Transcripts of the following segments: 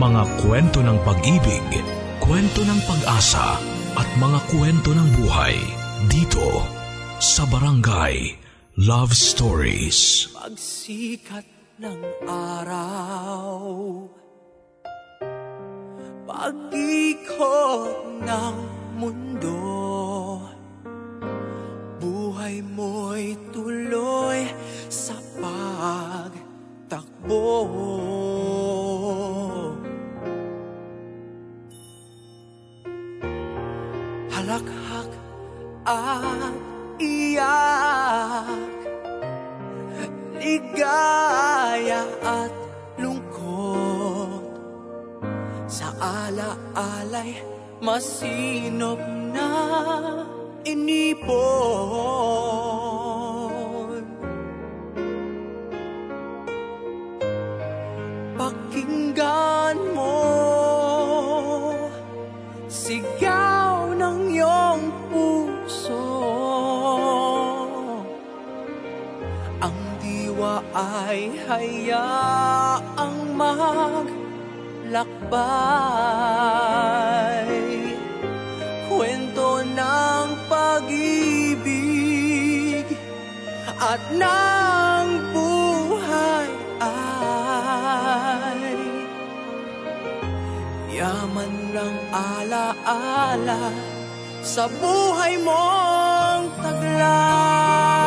Mga kwento ng pag-ibig, kwento ng pag-asa at mga kwento ng buhay dito sa Barangay Love Stories. Pagsikat ng araw Pag-ikot ng mundo Buhay mo'y tuloy sa pagtakbo ala-alay masinop na inipon. Pakinggan mo Sigaw ng iyong puso. Ang diwa ay hayaang maglakbay Kwento ng pag-ibig At ng buhay ay Yaman ng alaala Sa buhay mong taglay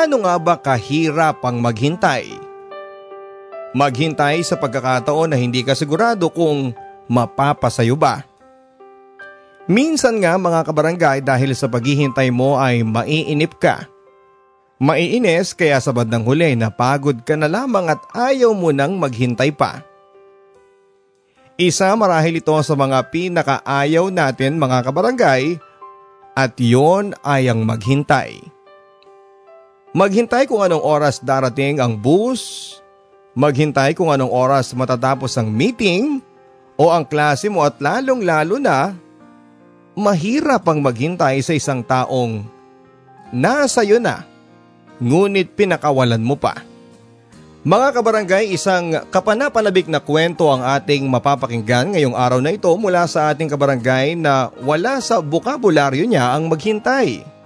Gaano nga ba kahirap ang maghintay? Maghintay sa pagkakataon na hindi ka sigurado kung mapapasayo ba. Minsan nga mga kabarangay dahil sa paghihintay mo ay maiinip ka. Maiinis kaya sa bandang huli napagod ka na lamang at ayaw mo nang maghintay pa. Isa marahil ito sa mga pinakaayaw natin mga kabarangay at yon ay ang maghintay. Maghintay kung anong oras darating ang bus, maghintay kung anong oras matatapos ang meeting o ang klase mo at lalong lalo na mahirap ang maghintay sa isang taong nasa iyo na, ngunit pinakawalan mo pa. Mga kabarangay, isang kapanapanabik na kwento ang ating mapapakinggan ngayong araw na ito mula sa ating kabarangay na wala sa bukabularyo niya ang maghintay.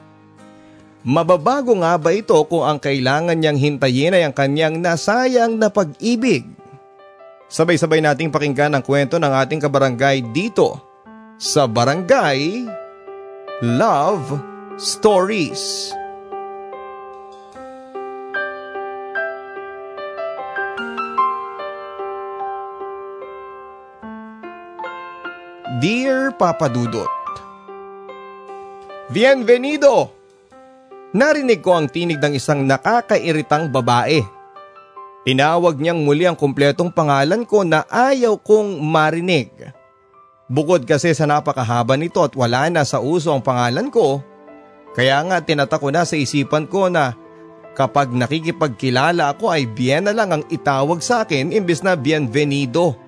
Mababago nga ba ito kung ang kailangan niyang hintayin ay ang kanyang nasayang na pag-ibig? Sabay-sabay nating pakinggan ang kwento ng ating kabarangay dito sa Barangay Love Stories. Dear Papa Dudut Bienvenido! Narinig ko ang tinig ng isang nakakairitang babae. Tinawag niyang muli ang kumpletong pangalan ko na ayaw kong marinig. Bukod kasi sa napakahaba nito at wala na sa uso ang pangalan ko, kaya nga tinatako na sa isipan ko na kapag nakikipagkilala ako ay bien na lang ang itawag sa akin imbes na bienvenido.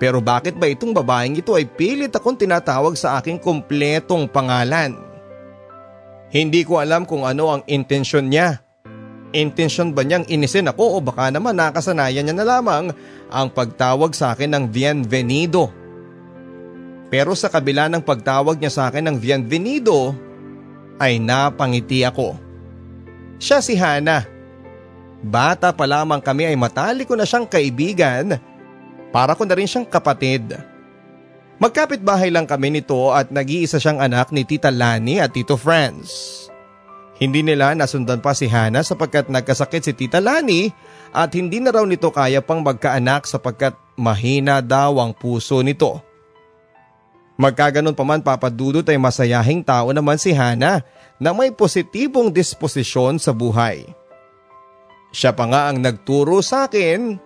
Pero bakit ba itong babaeng ito ay pilit akong tinatawag sa aking kumpletong pangalan? Hindi ko alam kung ano ang intensyon niya. Intensyon ba niyang inisin ako o baka naman nakasanayan niya na lamang ang pagtawag sa akin ng bienvenido. Pero sa kabila ng pagtawag niya sa akin ng bienvenido, ay napangiti ako. Siya si Hana. Bata pa lamang kami ay matali ko na siyang kaibigan para ko na rin siyang kapatid. Magkapit bahay lang kami nito at nag-iisa siyang anak ni Tita Lani at Tito Franz. Hindi nila nasundan pa si Hana sapagkat nagkasakit si Tita Lani at hindi na raw nito kaya pang magkaanak sapagkat mahina daw ang puso nito. Magkaganon pa man papadudot ay masayahing tao naman si Hana na may positibong disposisyon sa buhay. Siya pa nga ang nagturo sa akin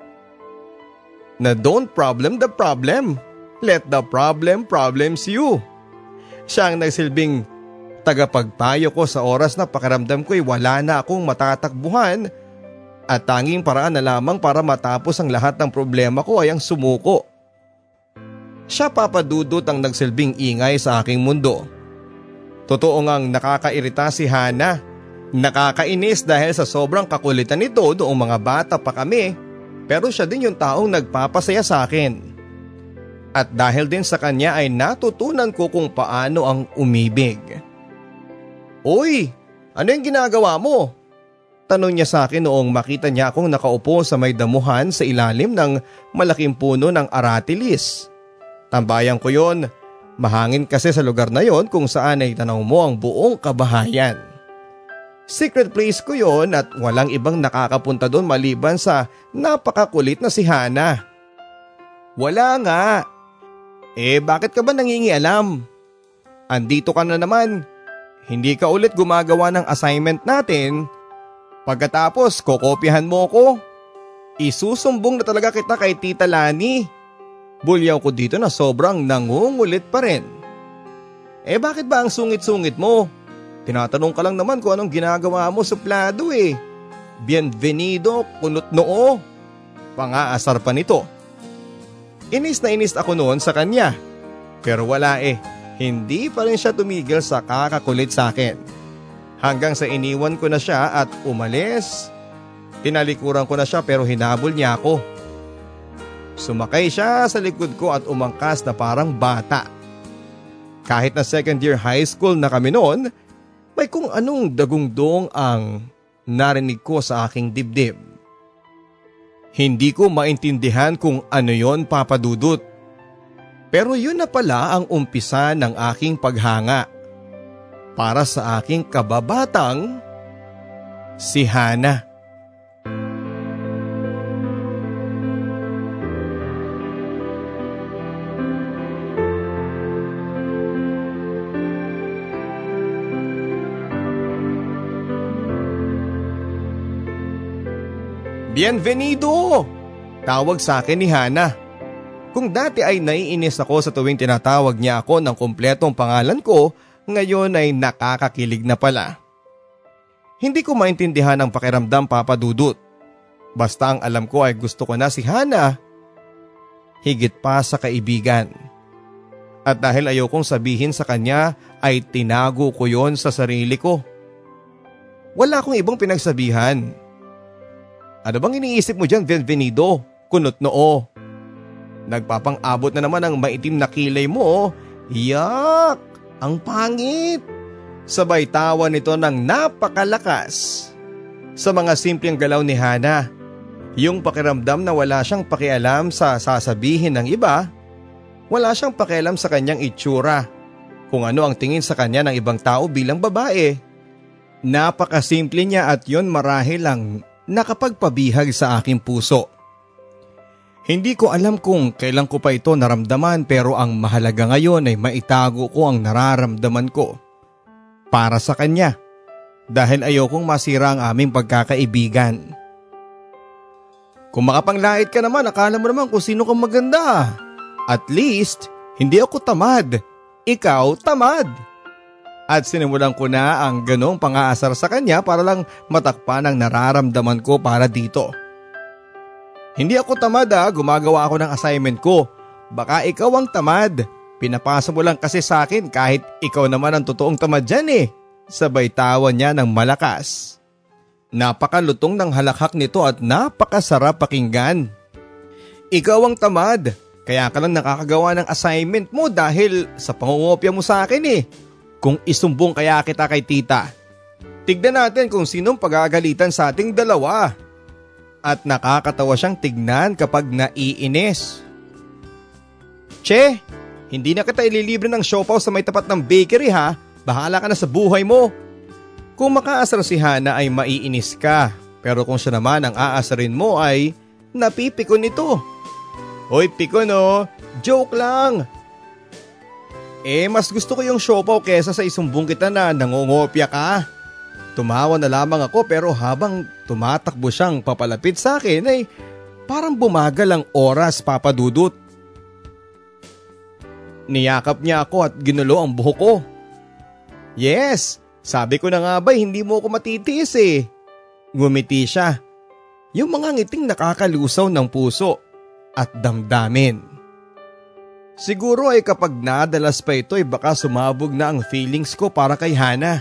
na don't problem the problem. Let the problem problems you. Siya ang nagsilbing tagapagpayo ko sa oras na pakiramdam ko'y wala na akong matatakbuhan at tanging paraan na lamang para matapos ang lahat ng problema ko ay ang sumuko. Siya papadudot ang nagsilbing ingay sa aking mundo. Totoo ngang nakakairita si Hana. Nakakainis dahil sa sobrang kakulitan nito noong mga bata pa kami pero siya din yung taong nagpapasaya sa akin. At dahil din sa kanya ay natutunan ko kung paano ang umibig. Uy, ano yung ginagawa mo? Tanong niya sa akin noong makita niya akong nakaupo sa may damuhan sa ilalim ng malaking puno ng aratilis. Tambayan ko yon, mahangin kasi sa lugar na yon kung saan ay tanaw mo ang buong kabahayan. Secret place ko yon at walang ibang nakakapunta doon maliban sa napakakulit na si Hana. Wala nga. Eh bakit ka ba nangingialam? Andito ka na naman. Hindi ka ulit gumagawa ng assignment natin. Pagkatapos kokopyahan mo ko. Isusumbong na talaga kita kay Tita Lani. Bulyaw ko dito na sobrang nangungulit pa rin. Eh bakit ba ang sungit-sungit mo? Tinatanong ka lang naman kung anong ginagawa mo sa plado eh. Bienvenido, kunot noo. Pangaasar pa nito. Inis na inis ako noon sa kanya. Pero wala eh, hindi pa rin siya tumigil sa kakakulit sa akin. Hanggang sa iniwan ko na siya at umalis. Tinalikuran ko na siya pero hinabol niya ako. Sumakay siya sa likod ko at umangkas na parang bata. Kahit na second year high school na kami noon, may kung anong dagungdong ang narinig ko sa aking dibdib. Hindi ko maintindihan kung ano yon papadudot. Pero yun na pala ang umpisa ng aking paghanga. Para sa aking kababatang si Hana. Bienvenido! Tawag sa akin ni Hana. Kung dati ay naiinis ako sa tuwing tinatawag niya ako ng kumpletong pangalan ko, ngayon ay nakakakilig na pala. Hindi ko maintindihan ang pakiramdam papadudot. Basta ang alam ko ay gusto ko na si Hana. Higit pa sa kaibigan. At dahil ayokong sabihin sa kanya ay tinago ko yon sa sarili ko. Wala akong ibang pinagsabihan. Ano bang iniisip mo dyan, Benvenido? Kunot noo. Nagpapang-abot na naman ang maitim na kilay mo. Yak! Ang pangit! Sabay tawa nito ng napakalakas. Sa mga simpleng galaw ni Hana, yung pakiramdam na wala siyang pakialam sa sasabihin ng iba, wala siyang pakialam sa kanyang itsura, kung ano ang tingin sa kanya ng ibang tao bilang babae. Napakasimple niya at yon marahil lang nakapagpabihag sa aking puso. Hindi ko alam kung kailan ko pa ito naramdaman pero ang mahalaga ngayon ay maitago ko ang nararamdaman ko. Para sa kanya. Dahil ayokong masira ang aming pagkakaibigan. Kung makapanglait ka naman, akala mo naman kung sino kang maganda. At least, hindi ako tamad. Ikaw tamad. At sinimulan ko na ang ganong pang-aasar sa kanya para lang matakpan ang nararamdaman ko para dito. Hindi ako tamad ha, gumagawa ako ng assignment ko. Baka ikaw ang tamad. Pinapasa mo lang kasi sa akin kahit ikaw naman ang totoong tamad dyan eh. Sabay tawa niya ng malakas. Napakalutong ng halakhak nito at napakasarap pakinggan. Ikaw ang tamad, kaya ka lang nakakagawa ng assignment mo dahil sa pangungopya mo sa akin eh. Kung isumbong kaya kita kay tita. Tignan natin kung sinong pagagalitan sa ating dalawa at nakakatawa siyang tignan kapag naiinis. Che, hindi na kita ililibre ng siopaw sa may tapat ng bakery ha. Bahala ka na sa buhay mo. Kung makaasar si Hana ay maiinis ka. Pero kung siya naman ang aasarin mo ay napipikon nito. Hoy pikon no, joke lang. Eh mas gusto ko yung siopaw kesa sa isumbong kita na nangongopya ka. Tumawa na lamang ako pero habang tumatakbo siyang papalapit sa akin ay parang bumagal ang oras papadudot. Niyakap niya ako at ginulo ang buhok ko. Yes, sabi ko na nga ba hindi mo ako matitiis eh. Ngumiti siya. Yung mga ngiting nakakalusaw ng puso at damdamin. Siguro ay kapag nadalas pa ito ay baka sumabog na ang feelings ko para kay Hana.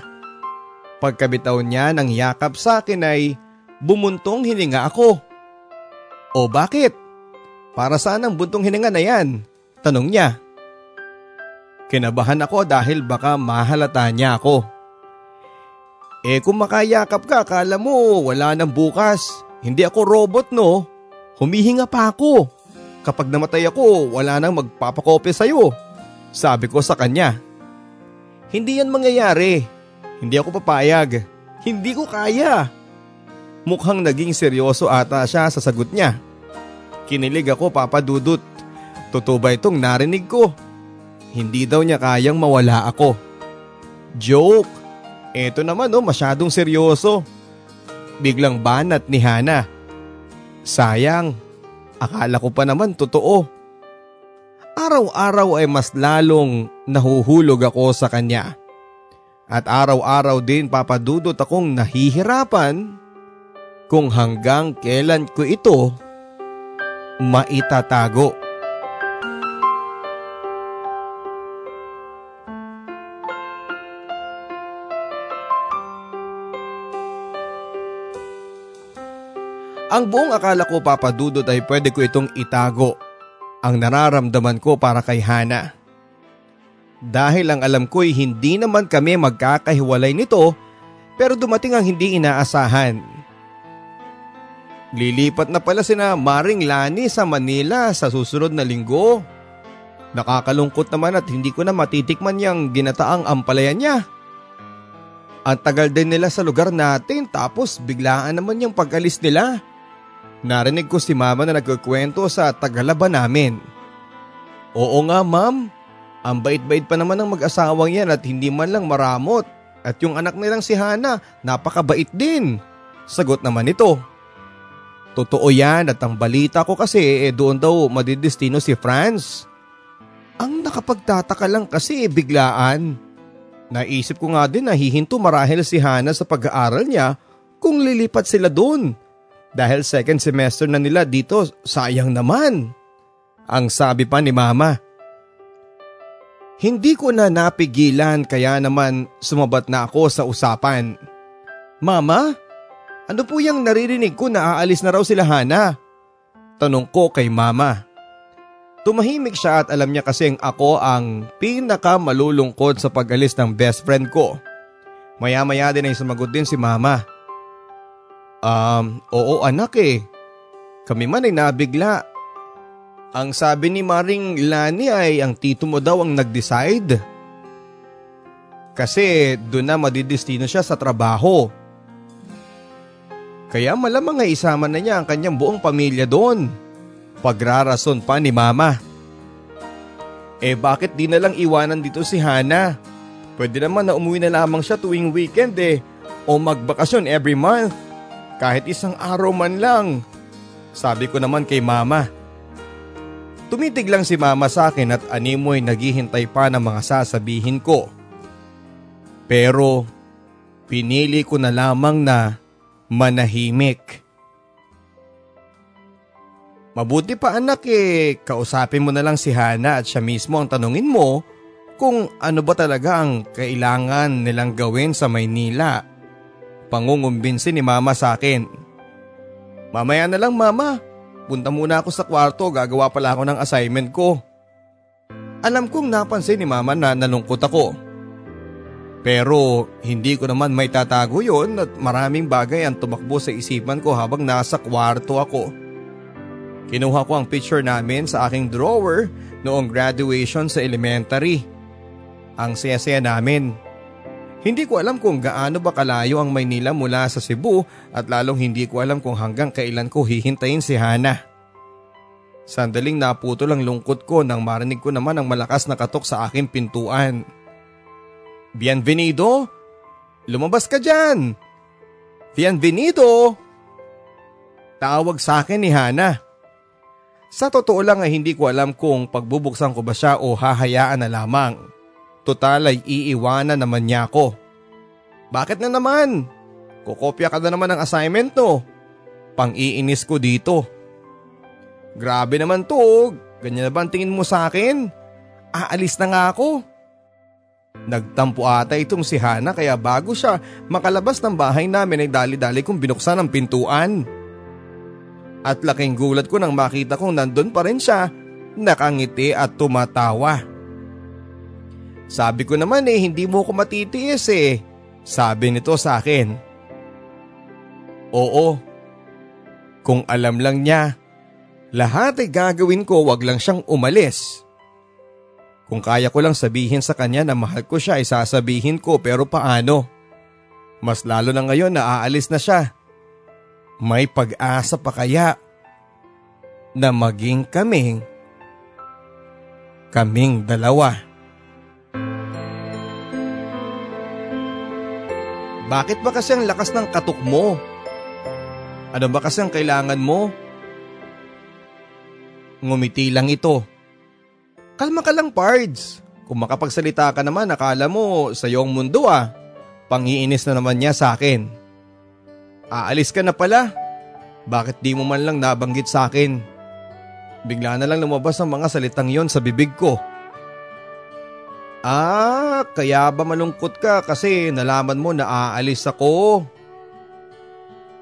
Pagkabitaw niya ng yakap sa akin ay bumuntong hininga ako. O bakit? Para saan ang buntong hininga na yan? Tanong niya. Kinabahan ako dahil baka mahalata niya ako. Eh kung makayakap ka, akala mo wala nang bukas. Hindi ako robot no. Humihinga pa ako. Kapag namatay ako, wala nang magpapakopya sa'yo. Sabi ko sa kanya. Hindi yan mangyayari. Hindi ako papayag. Hindi ko kaya. Mukhang naging seryoso ata siya sa sagot niya. Kinilig ako papadudot. Totoo ba itong narinig ko? Hindi daw niya kayang mawala ako. Joke. Ito naman oh, masyadong seryoso. Biglang banat ni Hana. Sayang, akala ko pa naman totoo. Araw-araw ay mas lalong nahuhulog ako sa kanya. At araw-araw din papadudot akong nahihirapan kung hanggang kailan ko ito maitatago. Ang buong akala ko papadudot ay pwede ko itong itago. Ang nararamdaman ko para kay Hana. Dahil ang alam ko'y hindi naman kami magkakahiwalay nito pero dumating ang hindi inaasahan. Lilipat na pala sina Maring Lani sa Manila sa susunod na linggo. Nakakalungkot naman at hindi ko na matitikman yung ginataang ampalaya niya. Ang tagal din nila sa lugar natin tapos biglaan naman yung pag-alis nila. Narinig ko si mama na nagkukwento sa tagalaba namin. Oo nga ma'am, ang bait-bait pa naman ng mag-asawang yan at hindi man lang maramot. At yung anak nilang si Hana, napakabait din. Sagot naman ito. Totoo yan at ang balita ko kasi eh doon daw madidestino si Franz. Ang nakapagtataka lang kasi eh, biglaan. Naisip ko nga din na hihinto marahil si Hana sa pag-aaral niya kung lilipat sila doon. Dahil second semester na nila dito, sayang naman. Ang sabi pa ni mama. Hindi ko na napigilan kaya naman sumabat na ako sa usapan. Mama, ano po yung naririnig ko na aalis na raw sila Hana? Tanong ko kay mama. Tumahimik siya at alam niya kasing ako ang pinaka malulungkot sa pag-alis ng best friend ko. Maya-maya din ay sumagot din si mama. Um, oo anak eh. Kami man ay nabigla ang sabi ni Maring Lani ay ang tito mo daw ang nag-decide. Kasi doon na madidestino siya sa trabaho. Kaya malamang ay isama na niya ang kanyang buong pamilya doon. Pagrarason pa ni mama. Eh bakit di na lang iwanan dito si Hana? Pwede naman na umuwi na lamang siya tuwing weekend eh. O magbakasyon every month. Kahit isang araw man lang. Sabi ko naman kay mama. Tumitig lang si mama sa akin at animoy naghihintay pa ng mga sasabihin ko. Pero pinili ko na lamang na manahimik. Mabuti pa anak eh, kausapin mo na lang si Hana at siya mismo ang tanungin mo kung ano ba talaga ang kailangan nilang gawin sa Maynila. Pangungumbinsin ni mama sa akin. Mamaya na lang mama, Punta muna ako sa kwarto, gagawa pala ako ng assignment ko. Alam kong napansin ni mama na nalungkot ako. Pero hindi ko naman may tatago yon at maraming bagay ang tumakbo sa isipan ko habang nasa kwarto ako. Kinuha ko ang picture namin sa aking drawer noong graduation sa elementary. Ang saya-saya namin. Hindi ko alam kung gaano ba kalayo ang Maynila mula sa Cebu at lalong hindi ko alam kung hanggang kailan ko hihintayin si Hana. Sandaling naputol ang lungkot ko nang marinig ko naman ang malakas na katok sa aking pintuan. Bienvenido! Lumabas ka dyan! Bienvenido! Tawag sa akin ni Hana. Sa totoo lang ay hindi ko alam kung pagbubuksan ko ba siya o hahayaan na lamang. Total ay iiwanan naman niya ako. Bakit na naman? Kukopya ka na naman ng assignment no. Pang-iinis ko dito. Grabe naman to, ganyan na ba ang tingin mo sa akin? Aalis na nga ako. Nagtampo ata itong si Hana kaya bago siya makalabas ng bahay namin ay dali-dali kong binuksan ang pintuan. At laking gulat ko nang makita kong nandun pa rin siya, nakangiti at tumatawa. Sabi ko naman eh hindi mo ko matitiis eh. Sabi nito sa akin. Oo. Kung alam lang niya, lahat ay gagawin ko wag lang siyang umalis. Kung kaya ko lang sabihin sa kanya na mahal ko siya ay sasabihin ko pero paano? Mas lalo na ngayon na aalis na siya. May pag-asa pa kaya na maging kaming kaming dalawa. Bakit ba kasi ang lakas ng katok mo? Ano ba kasi ang kailangan mo? Ngumiti lang ito. Kalma ka lang Pards. Kung makapagsalita ka naman akala mo sa iyong mundo ah. Pangiinis na naman niya sa akin. Aalis ka na pala. Bakit di mo man lang nabanggit sa akin? Bigla na lang lumabas ang mga salitang yon sa bibig ko. Ah, kaya ba malungkot ka kasi nalaman mo na aalis ako?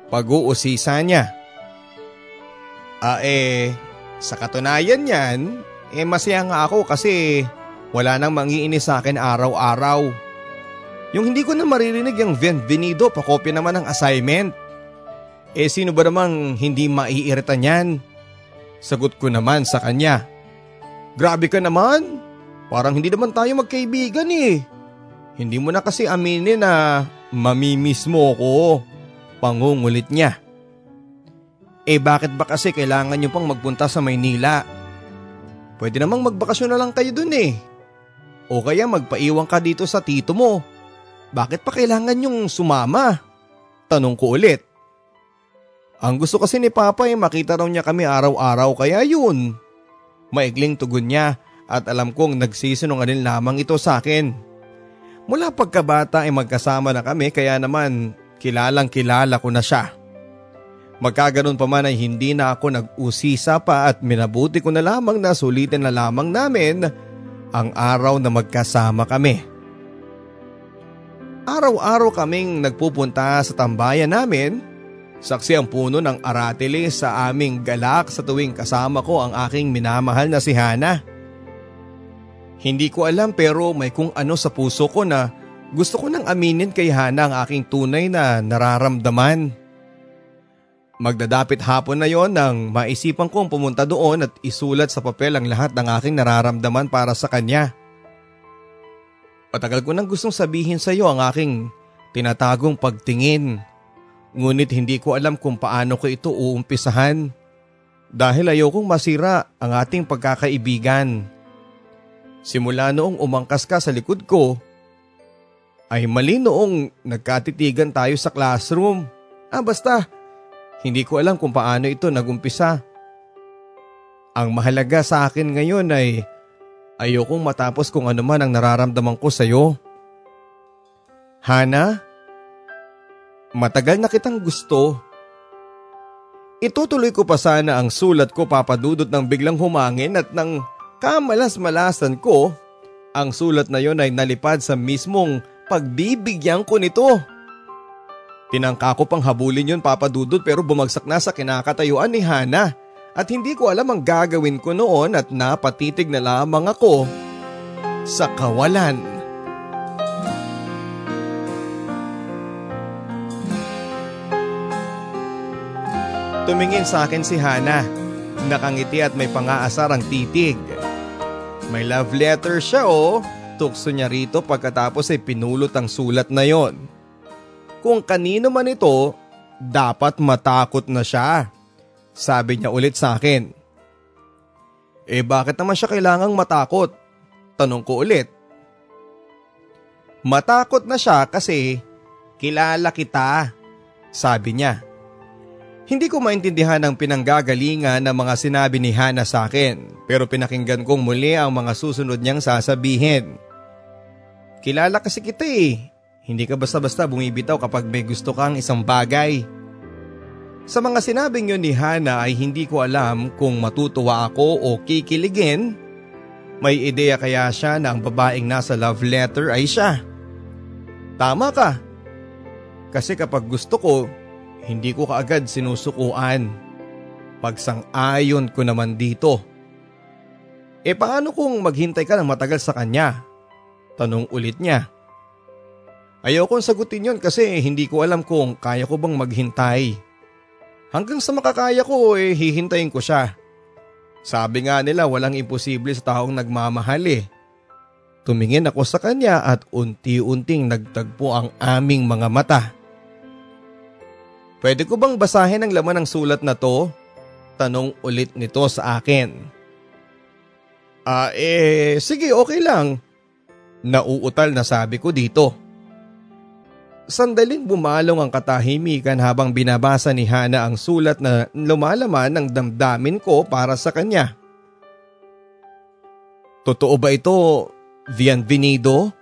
Pag-uusisa niya. Ah eh, sa katunayan niyan, eh masaya nga ako kasi wala nang mangiinis sa akin araw-araw. Yung hindi ko na maririnig yung bienvenido, pakopya naman ng assignment. Eh sino ba namang hindi maiirita niyan? Sagot ko naman sa kanya. Grabe ka naman, Parang hindi naman tayo magkaibigan eh. Hindi mo na kasi aminin na mamimiss mo ko. Pangungulit niya. Eh bakit ba kasi kailangan niyo pang magpunta sa Maynila? Pwede namang magbakasyon na lang kayo dun eh. O kaya magpaiwan ka dito sa tito mo. Bakit pa kailangan yung sumama? Tanong ko ulit. Ang gusto kasi ni Papa ay makita raw niya kami araw-araw kaya yun. Maigling tugon niya at alam kong nagsisinungaling lamang ito sa akin. Mula pagkabata ay magkasama na kami kaya naman kilalang kilala ko na siya. Magkaganon pa man ay hindi na ako nag-usisa pa at minabuti ko na lamang na sulitin na lamang namin ang araw na magkasama kami. Araw-araw kaming nagpupunta sa tambayan namin. Saksi ang puno ng aratili sa aming galak sa tuwing kasama ko ang aking minamahal na si Hana. Hindi ko alam pero may kung ano sa puso ko na gusto ko nang aminin kay Hana ang aking tunay na nararamdaman. Magdadapit hapon na yon nang maisipan kong pumunta doon at isulat sa papel ang lahat ng aking nararamdaman para sa kanya. Patagal ko nang gustong sabihin sa iyo ang aking tinatagong pagtingin. Ngunit hindi ko alam kung paano ko ito uumpisahan. Dahil ayokong masira ang ating pagkakaibigan. Simula noong umangkas ka sa likod ko, ay mali noong nagkatitigan tayo sa classroom. Ah basta, hindi ko alam kung paano ito nagumpisa. Ang mahalaga sa akin ngayon ay ayokong matapos kung ano man ang nararamdaman ko sa iyo. Hana, matagal na kitang gusto. Itutuloy ko pa sana ang sulat ko papadudot ng biglang humangin at nang kamalas-malasan ko, ang sulat na yon ay nalipad sa mismong pagbibigyan ko nito. Tinangka ko pang habulin yun papadudod pero bumagsak na sa kinakatayuan ni Hana at hindi ko alam ang gagawin ko noon at napatitig na lamang ako sa kawalan. Tumingin sa akin si Hana. Nakangiti at may pangaasar ang titig. May love letter siya oh. Tukso niya rito pagkatapos ay pinulot ang sulat na yon. Kung kanino man ito, dapat matakot na siya. Sabi niya ulit sa akin. Eh bakit naman siya kailangang matakot? Tanong ko ulit. Matakot na siya kasi kilala kita, sabi niya. Hindi ko maintindihan ang pinanggagalingan ng mga sinabi ni Hana sa akin pero pinakinggan kong muli ang mga susunod niyang sasabihin. Kilala kasi kita eh. Hindi ka basta-basta bumibitaw kapag may gusto kang isang bagay. Sa mga sinabing yun ni Hana ay hindi ko alam kung matutuwa ako o kikiligin. May ideya kaya siya na ang babaeng nasa love letter ay siya. Tama ka. Kasi kapag gusto ko, hindi ko kaagad sinusukuan. Pagsang-ayon ko naman dito. E paano kung maghintay ka ng matagal sa kanya? Tanong ulit niya. Ayokong sagutin yon kasi hindi ko alam kung kaya ko bang maghintay. Hanggang sa makakaya ko eh hihintayin ko siya. Sabi nga nila walang imposible sa taong nagmamahal eh. Tumingin ako sa kanya at unti-unting nagtagpo ang aming mga mata. Pwede ko bang basahin ang laman ng sulat na to? Tanong ulit nito sa akin. Ah eh, sige okay lang. Nauutal na sabi ko dito. Sandaling bumalong ang katahimikan habang binabasa ni Hana ang sulat na lumalaman ng damdamin ko para sa kanya. Totoo ba ito, Bienvenido?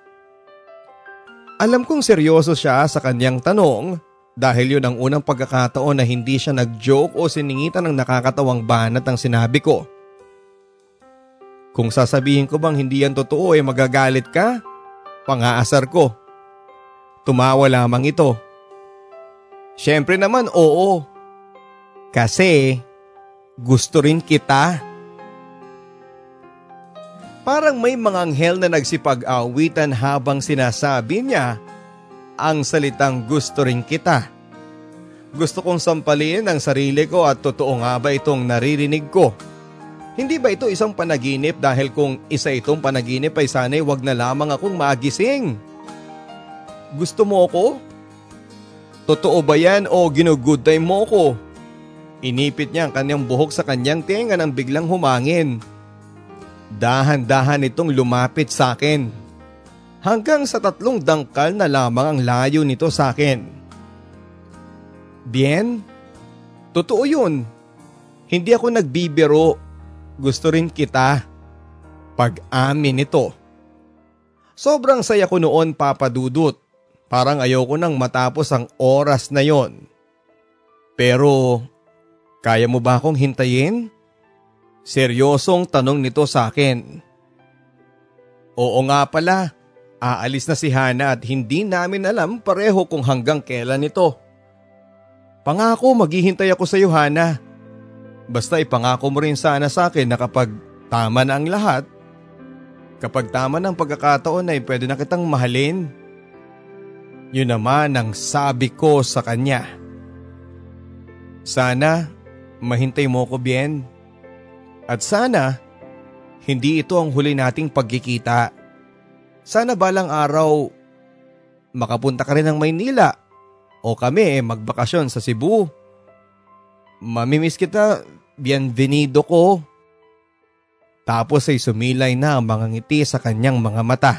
Alam kong seryoso siya sa kanyang tanong dahil yun ang unang pagkakataon na hindi siya nag-joke o siningitan ng nakakatawang banat ang sinabi ko. Kung sasabihin ko bang hindi yan totoo ay eh magagalit ka, pangaasar ko. Tumawa lamang ito. Siyempre naman oo. Kasi gusto rin kita. Parang may mga anghel na nagsipag-awitan habang sinasabi niya ang salitang gusto rin kita. Gusto kong sampalin ang sarili ko at totoo nga ba itong naririnig ko? Hindi ba ito isang panaginip dahil kung isa itong panaginip ay sana'y wag na lamang akong magising? Gusto mo ako? Totoo ba yan o ginugood time mo ko? Inipit niya ang kanyang buhok sa kanyang tenga nang biglang humangin. Dahan-dahan itong lumapit sa akin. Hanggang sa tatlong dangkal na lamang ang layo nito sa akin. Bien? Totoo yun. Hindi ako nagbibiro. Gusto rin kita. Pag-amin ito. Sobrang saya ko noon papadudot. Parang ayoko nang matapos ang oras na yon. Pero, kaya mo ba akong hintayin? Seryosong tanong nito sa akin. Oo nga pala, aalis na si Hana at hindi namin alam pareho kung hanggang kailan ito. Pangako maghihintay ako sa iyo Hana. Basta ipangako mo rin sana sa akin na kapag tama na ang lahat, kapag tama ang pagkakataon ay pwede na kitang mahalin. Yun naman ang sabi ko sa kanya. Sana mahintay mo ko bien. At sana hindi ito ang huli nating pagkikita. Sana balang araw makapunta ka rin ng Maynila o kami magbakasyon sa Cebu. Mamimiss kita, bienvenido ko. Tapos ay sumilay na ang mga ngiti sa kanyang mga mata.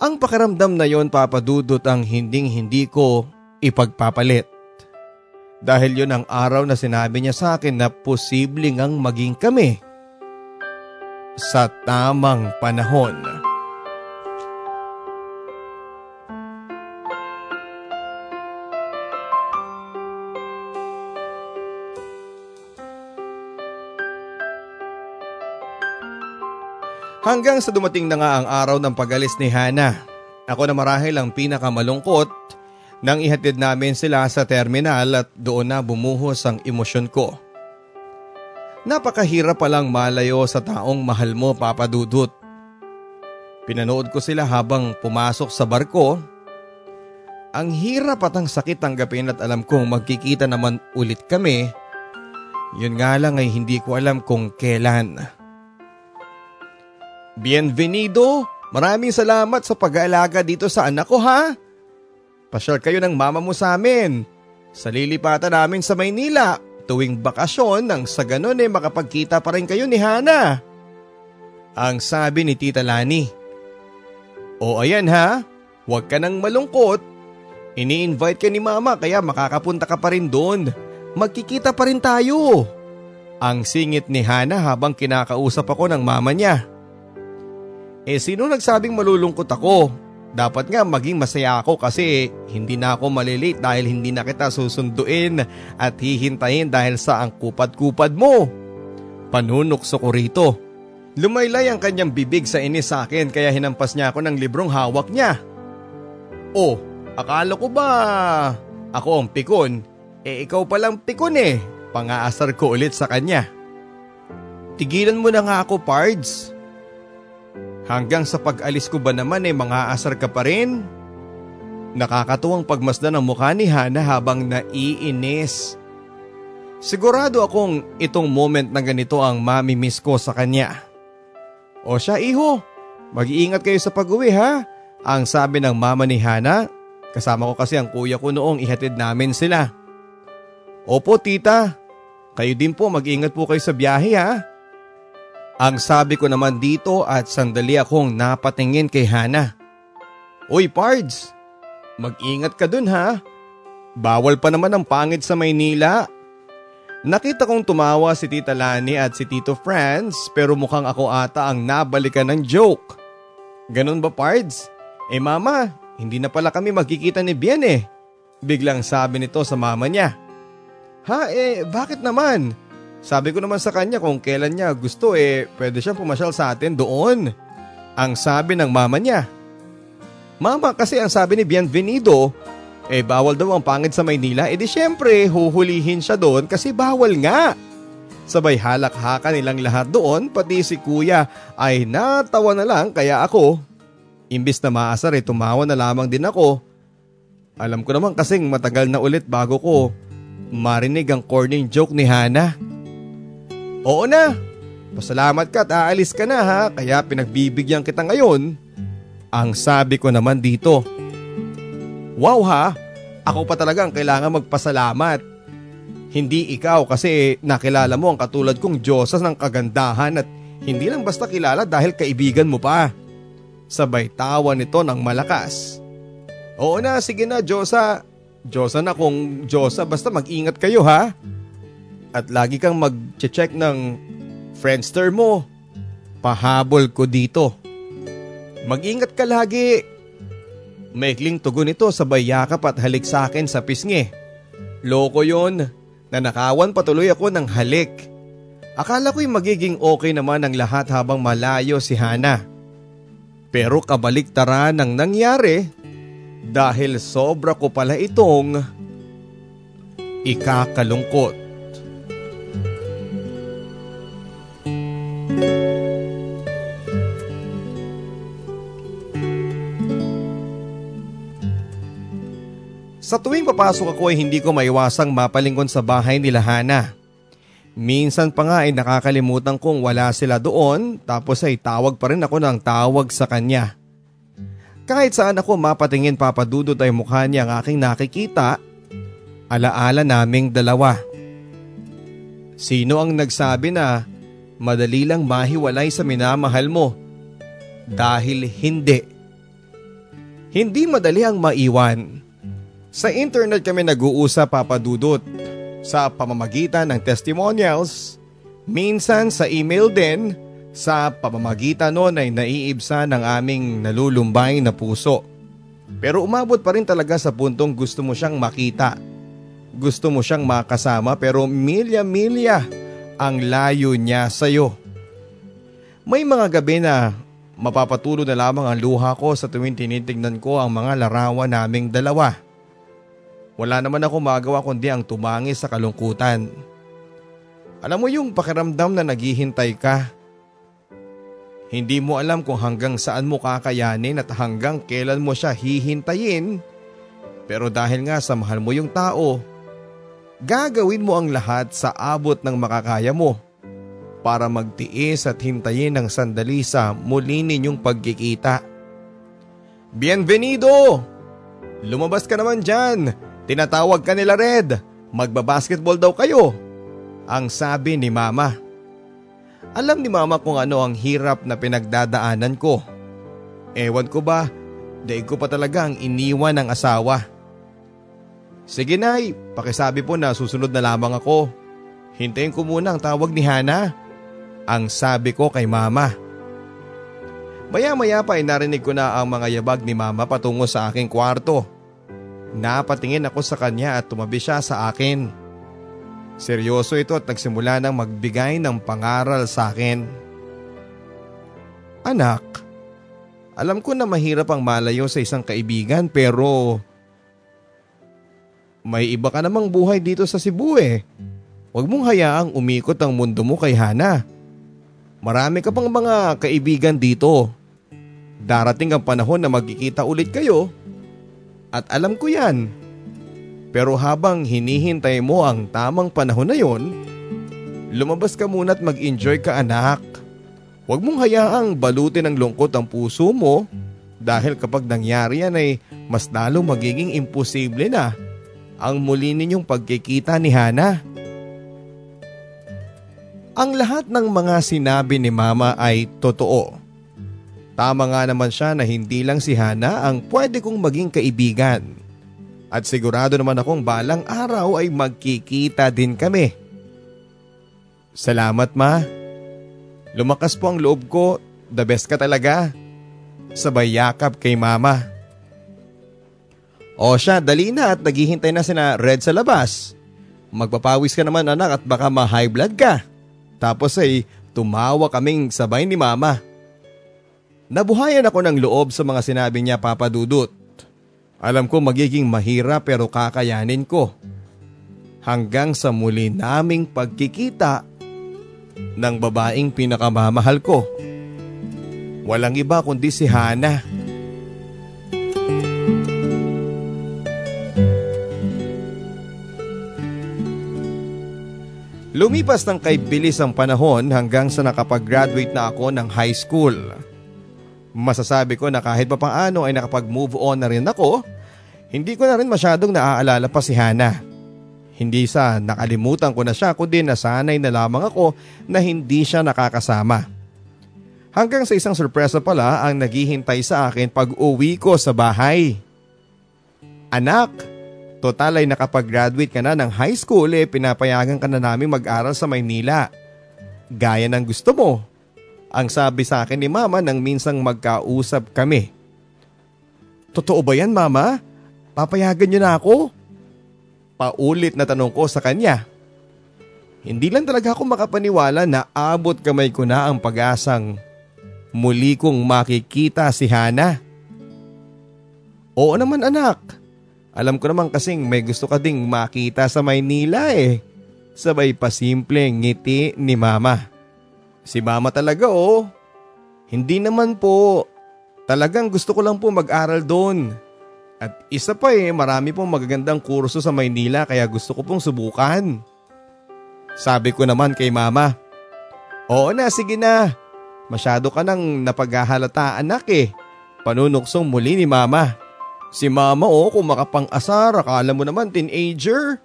Ang pakiramdam na yon papadudot ang hinding hindi ko ipagpapalit. Dahil yon ang araw na sinabi niya sa akin na posibleng ang maging kami sa tamang panahon. Hanggang sa dumating na nga ang araw ng pagalis ni Hana. Ako na marahil ang pinakamalungkot nang ihatid namin sila sa terminal at doon na bumuhos ang emosyon ko. Napakahirap palang malayo sa taong mahal mo papadudot. Pinanood ko sila habang pumasok sa barko. Ang hirap at ang sakit tanggapin at alam kong magkikita naman ulit kami. Yun nga lang ay hindi ko alam kung kailan. Bienvenido! Maraming salamat sa pag-aalaga dito sa anak ko ha. Pasyal kayo ng mama mo sa amin. Sa lilipatan namin sa Maynila tuwing bakasyon nang sa ganon eh makapagkita pa rin kayo ni Hana. Ang sabi ni Tita Lani. O ayan ha, huwag ka nang malungkot. Ini-invite ka ni mama kaya makakapunta ka pa rin doon. Magkikita pa rin tayo. Ang singit ni Hana habang kinakausap ako ng mama niya. Eh sino nagsabing malulungkot ako? Dapat nga maging masaya ako kasi hindi na ako malilate dahil hindi na kita susunduin at hihintayin dahil sa ang kupad-kupad mo. Panunokso ko rito. Lumaylay ang kanyang bibig sa inis sa akin kaya hinampas niya ako ng librong hawak niya. Oh, akala ko ba ako ang pikon? Eh ikaw palang pikon eh. Pangaasar ko ulit sa kanya. Tigilan mo na nga ako, Pards. Hanggang sa pag-alis ko ba naman eh mga asar ka pa rin? Nakakatuwang pagmasdan ang mukha ni Hana habang naiinis. Sigurado akong itong moment na ganito ang mami-miss ko sa kanya. O siya iho, mag-iingat kayo sa pag-uwi ha. Ang sabi ng mama ni Hana, kasama ko kasi ang kuya ko noong ihatid namin sila. Opo tita, kayo din po mag-ingat po kayo sa biyahe ha. Ang sabi ko naman dito at sandali akong napatingin kay Hana. Uy Pards, mag-ingat ka dun ha. Bawal pa naman ang pangit sa Maynila. Nakita kong tumawa si Tita Lani at si Tito Franz pero mukhang ako ata ang nabalikan ng joke. Ganun ba Pards? Eh mama, hindi na pala kami magkikita ni Bien eh. Biglang sabi nito sa mama niya. Ha eh, bakit naman? Sabi ko naman sa kanya kung kailan niya gusto eh pwede siyang pumasyal sa atin doon. Ang sabi ng mama niya. Mama kasi ang sabi ni Bienvenido, eh bawal daw ang pangit sa Maynila, edi eh, syempre huhulihin siya doon kasi bawal nga. Sabay halak-haka nilang lahat doon pati si kuya ay natawa na lang kaya ako. Imbis na maasar eh tumawa na lamang din ako. Alam ko naman kasing matagal na ulit bago ko marinig ang corning joke ni Hana. Oo na, pasalamat ka at aalis ka na ha kaya pinagbibigyan kita ngayon. Ang sabi ko naman dito. Wow ha, ako pa talaga ang kailangan magpasalamat. Hindi ikaw kasi nakilala mo ang katulad kong Diyosas ng kagandahan at hindi lang basta kilala dahil kaibigan mo pa. Sabay tawa nito ng malakas. Oo na, sige na Diyosa. Diyosa na kung Diyosa basta mag-ingat kayo ha at lagi kang mag-check ng friendster mo. Pahabol ko dito. Mag-ingat ka lagi. Maikling tugon ito sa bayakap at halik sa akin sa pisngi. Loko yon. Nanakawan patuloy ako ng halik. Akala ko'y magiging okay naman ang lahat habang malayo si Hana. Pero kabaliktaran ang nangyari dahil sobra ko pala itong ikakalungkot. Sa tuwing papasok ako ay hindi ko maiwasang mapalingkon sa bahay nila Hana. Minsan pa nga ay nakakalimutan kong wala sila doon tapos ay tawag pa rin ako ng tawag sa kanya. Kahit saan ako mapatingin papadudot ay mukha niya ang aking nakikita, alaala naming dalawa. Sino ang nagsabi na madali lang mahiwalay sa minamahal mo? Dahil hindi. Hindi madali ang maiwan. Sa internet kami nag-uusap papadudot sa pamamagitan ng testimonials, minsan sa email din, sa pamamagitan noon ay naiibsa ng aming nalulumbay na puso. Pero umabot pa rin talaga sa puntong gusto mo siyang makita. Gusto mo siyang makasama pero milya-milya ang layo niya sa'yo. May mga gabi na mapapatulo na lamang ang luha ko sa tuwing tinitignan ko ang mga larawan naming dalawa. Wala naman ako magawa kundi ang tumangi sa kalungkutan. Alam mo yung pakiramdam na naghihintay ka. Hindi mo alam kung hanggang saan mo kakayanin at hanggang kailan mo siya hihintayin. Pero dahil nga sa mahal mo yung tao, gagawin mo ang lahat sa abot ng makakaya mo para magtiis at hintayin ng sandali sa muli ninyong pagkikita. Bienvenido! Lumabas ka naman dyan! Tinatawag ka nila Red. Magbabasketball daw kayo. Ang sabi ni Mama. Alam ni Mama kung ano ang hirap na pinagdadaanan ko. Ewan ko ba, daig ko pa talaga ang iniwan ng asawa. Sige nay, pakisabi po na susunod na lamang ako. Hintayin ko muna ang tawag ni Hana. Ang sabi ko kay Mama. Maya maya pa ay narinig ko na ang mga yabag ni Mama patungo sa aking kwarto. Napatingin ako sa kanya at tumabi siya sa akin. Seryoso ito at nagsimula nang magbigay ng pangaral sa akin. Anak, alam ko na mahirap ang malayo sa isang kaibigan pero may iba ka namang buhay dito sa Cebu eh. Huwag mong hayaang umikot ang mundo mo kay Hana. Marami ka pang mga kaibigan dito. Darating ang panahon na magkikita ulit kayo at alam ko yan. Pero habang hinihintay mo ang tamang panahon na yon, lumabas ka muna at mag-enjoy ka anak. Huwag mong hayaang balutin ng lungkot ang puso mo dahil kapag nangyari yan ay mas lalo magiging imposible na ang muli ninyong pagkikita ni Hana. Ang lahat ng mga sinabi ni Mama ay totoo. Tama nga naman siya na hindi lang si Hana ang pwede kong maging kaibigan. At sigurado naman akong balang araw ay magkikita din kami. Salamat ma. Lumakas po ang loob ko. The best ka talaga. Sabay yakap kay mama. O siya, dali na at naghihintay na sina Red sa labas. Magpapawis ka naman anak at baka ma-high blood ka. Tapos ay tumawa kaming sabay ni mama. Nabuhayan ako ng loob sa mga sinabi niya Papa Dudut. Alam ko magiging mahirap pero kakayanin ko. Hanggang sa muli naming pagkikita ng babaeng pinakamamahal ko. Walang iba kundi si Hana. Lumipas ng kay bilis ang panahon hanggang sa nakapag-graduate na ako ng high school. Masasabi ko na kahit pa paano ay nakapag-move on na rin ako, hindi ko na rin masyadong naaalala pa si Hana. Hindi sa nakalimutan ko na siya kundi nasanay na lamang ako na hindi siya nakakasama. Hanggang sa isang sorpresa pala ang naghihintay sa akin pag uwi ko sa bahay. Anak, total ay nakapag-graduate ka na ng high school eh pinapayagan ka na namin mag-aral sa Maynila. Gaya ng gusto mo. Ang sabi sa akin ni mama nang minsang magkausap kami. Totoo ba yan mama? Papayagan niyo na ako? Paulit na tanong ko sa kanya. Hindi lang talaga ako makapaniwala na abot kamay ko na ang pag-asang muli kong makikita si Hana. Oo naman anak. Alam ko naman kasing may gusto ka ding makita sa Maynila eh. Sabay pa simple ngiti ni mama. Si mama talaga oh. Hindi naman po. Talagang gusto ko lang po mag-aral doon. At isa pa eh, marami pong magagandang kurso sa Maynila kaya gusto ko pong subukan. Sabi ko naman kay mama, Oo na, sige na. Masyado ka nang napaghahalata anak eh. Panunuksong muli ni mama. Si mama oh, kung makapang-asar, akala mo naman teenager.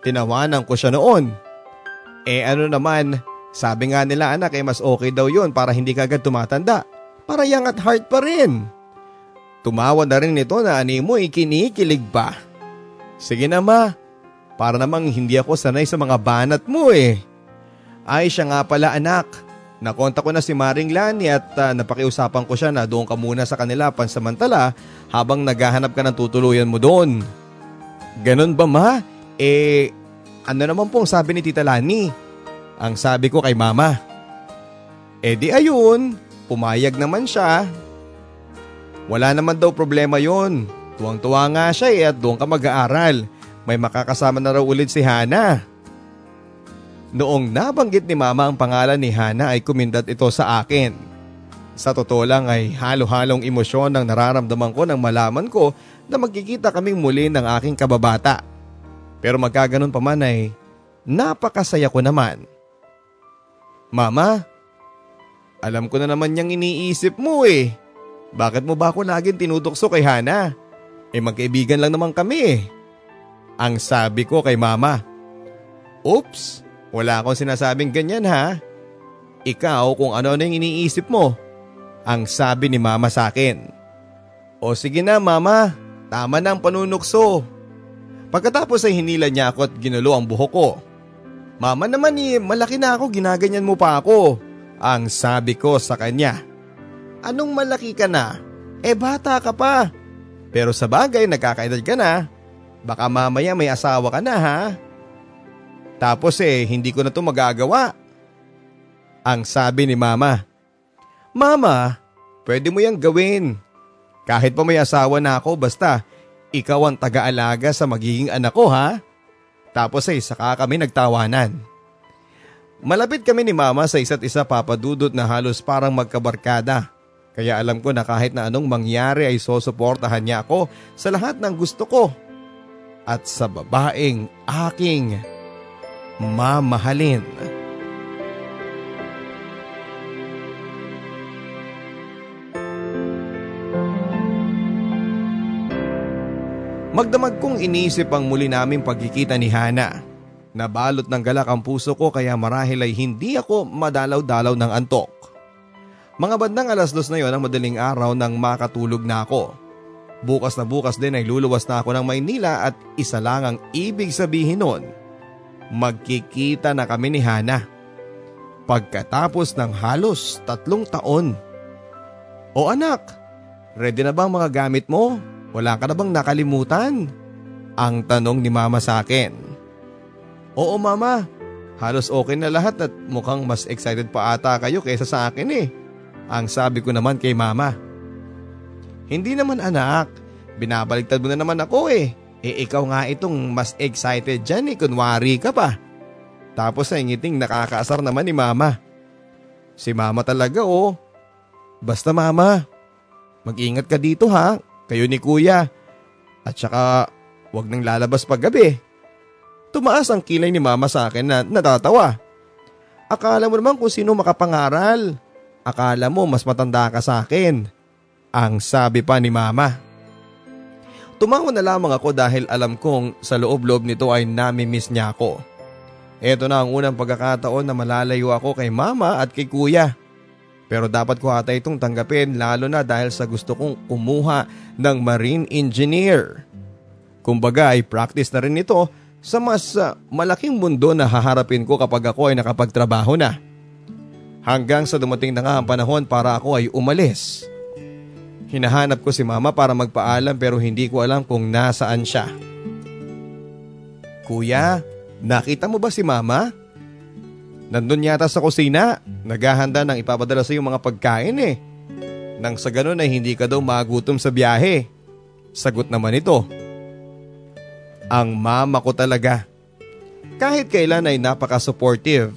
Tinawanan ko siya noon. Eh ano naman, sabi nga nila anak eh mas okay daw yon para hindi kagad tumatanda. Para young at heart pa rin. Tumawa na rin nito na ani mo ikinikilig pa. Sige na ma, para namang hindi ako sanay sa mga banat mo eh. Ay siya nga pala anak. Nakonta ko na si Maring Lani at uh, napakiusapan ko siya na doon ka muna sa kanila pansamantala habang naghahanap ka ng tutuluyan mo doon. Ganon ba ma? Eh, ano naman po ang sabi ni Tita Lani? Ang sabi ko kay mama. Eh di ayun, pumayag naman siya. Wala naman daw problema yon. Tuwang-tuwa nga siya eh at doon ka mag-aaral. May makakasama na raw ulit si Hana. Noong nabanggit ni mama ang pangalan ni Hana ay kumindat ito sa akin. Sa totoo lang ay halo-halong emosyon ang nararamdaman ko nang malaman ko na magkikita kaming muli ng aking kababata. Pero magkaganon pa man ay napakasaya ko naman. Mama, alam ko na naman niyang iniisip mo eh. Bakit mo ba ako laging tinutokso kay Hana? Eh magkaibigan lang naman kami eh. Ang sabi ko kay mama. Oops, wala akong sinasabing ganyan ha. Ikaw kung ano-ano yung iniisip mo. Ang sabi ni mama sa akin. O sige na mama, tama na ang panunukso. Pagkatapos ay hinila niya ako at ginulo ang buhok ko. Mama naman eh, malaki na ako, ginaganyan mo pa ako. Ang sabi ko sa kanya. Anong malaki ka na? Eh bata ka pa. Pero sa bagay nagkakaedad ka na. Baka mamaya may asawa ka na ha. Tapos eh, hindi ko na to magagawa. Ang sabi ni mama, Mama, pwede mo yang gawin. Kahit pa may asawa na ako, basta ikaw ang taga-alaga sa magiging anak ko ha. Tapos eh, saka kami nagtawanan. Malapit kami ni mama sa isa't isa papadudot na halos parang magkabarkada. Kaya alam ko na kahit na anong mangyari ay sosuportahan niya ako sa lahat ng gusto ko. At sa babaeng aking mamahalin. Magdamag kong inisip ang muli naming pagkikita ni Hana. Nabalot ng galak ang puso ko kaya marahil ay hindi ako madalaw-dalaw ng antok. Mga bandang alas dos na yon ang madaling araw nang makatulog na ako. Bukas na bukas din ay luluwas na ako ng Maynila at isa lang ang ibig sabihin nun magkikita na kami ni Hana. Pagkatapos ng halos tatlong taon. O anak, ready na bang mga gamit mo? Wala ka na bang nakalimutan? Ang tanong ni mama sa akin. Oo mama, halos okay na lahat at mukhang mas excited pa ata kayo kaysa sa akin eh. Ang sabi ko naman kay mama. Hindi naman anak, binabaligtad mo na naman ako eh. Eh ikaw nga itong mas excited dyan eh, kunwari ka pa. Tapos ay ngiting nakakaasar naman ni mama. Si mama talaga oh. Basta mama, mag-ingat ka dito ha, kayo ni kuya. At saka wag nang lalabas pag gabi. Tumaas ang kilay ni mama sa akin na natatawa. Akala mo naman kung sino makapangaral. Akala mo mas matanda ka sa akin. Ang sabi pa ni mama. Tumango na lamang ako dahil alam kong sa loob-loob nito ay nami-miss niya ako. Ito na ang unang pagkakataon na malalayo ako kay mama at kay kuya. Pero dapat ko ata itong tanggapin lalo na dahil sa gusto kong kumuha ng marine engineer. Kumbaga ay practice na rin ito sa mas uh, malaking mundo na haharapin ko kapag ako ay nakapagtrabaho na. Hanggang sa dumating na nga ang panahon para ako ay umalis. Hinahanap ko si mama para magpaalam pero hindi ko alam kung nasaan siya. Kuya, nakita mo ba si mama? Nandun yata sa kusina, naghahanda ng ipapadala sa iyo mga pagkain eh. Nang sa ganun ay hindi ka daw magutom sa biyahe. Sagot naman ito. Ang mama ko talaga. Kahit kailan ay napaka-supportive.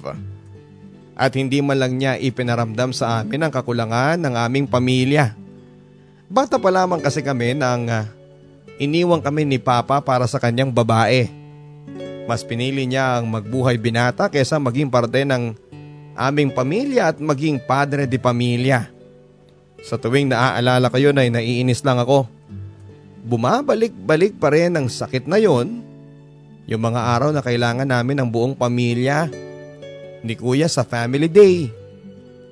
At hindi man lang niya ipinaramdam sa amin ang kakulangan ng aming pamilya. Bata pa lamang kasi kami nang uh, iniwang kami ni Papa para sa kanyang babae. Mas pinili niya ang magbuhay binata kaysa maging parte ng aming pamilya at maging padre de pamilya. Sa tuwing naaalala ko yun ay naiinis lang ako. Bumabalik-balik pa rin ang sakit na yon. Yung mga araw na kailangan namin ng buong pamilya. Ni kuya sa family day.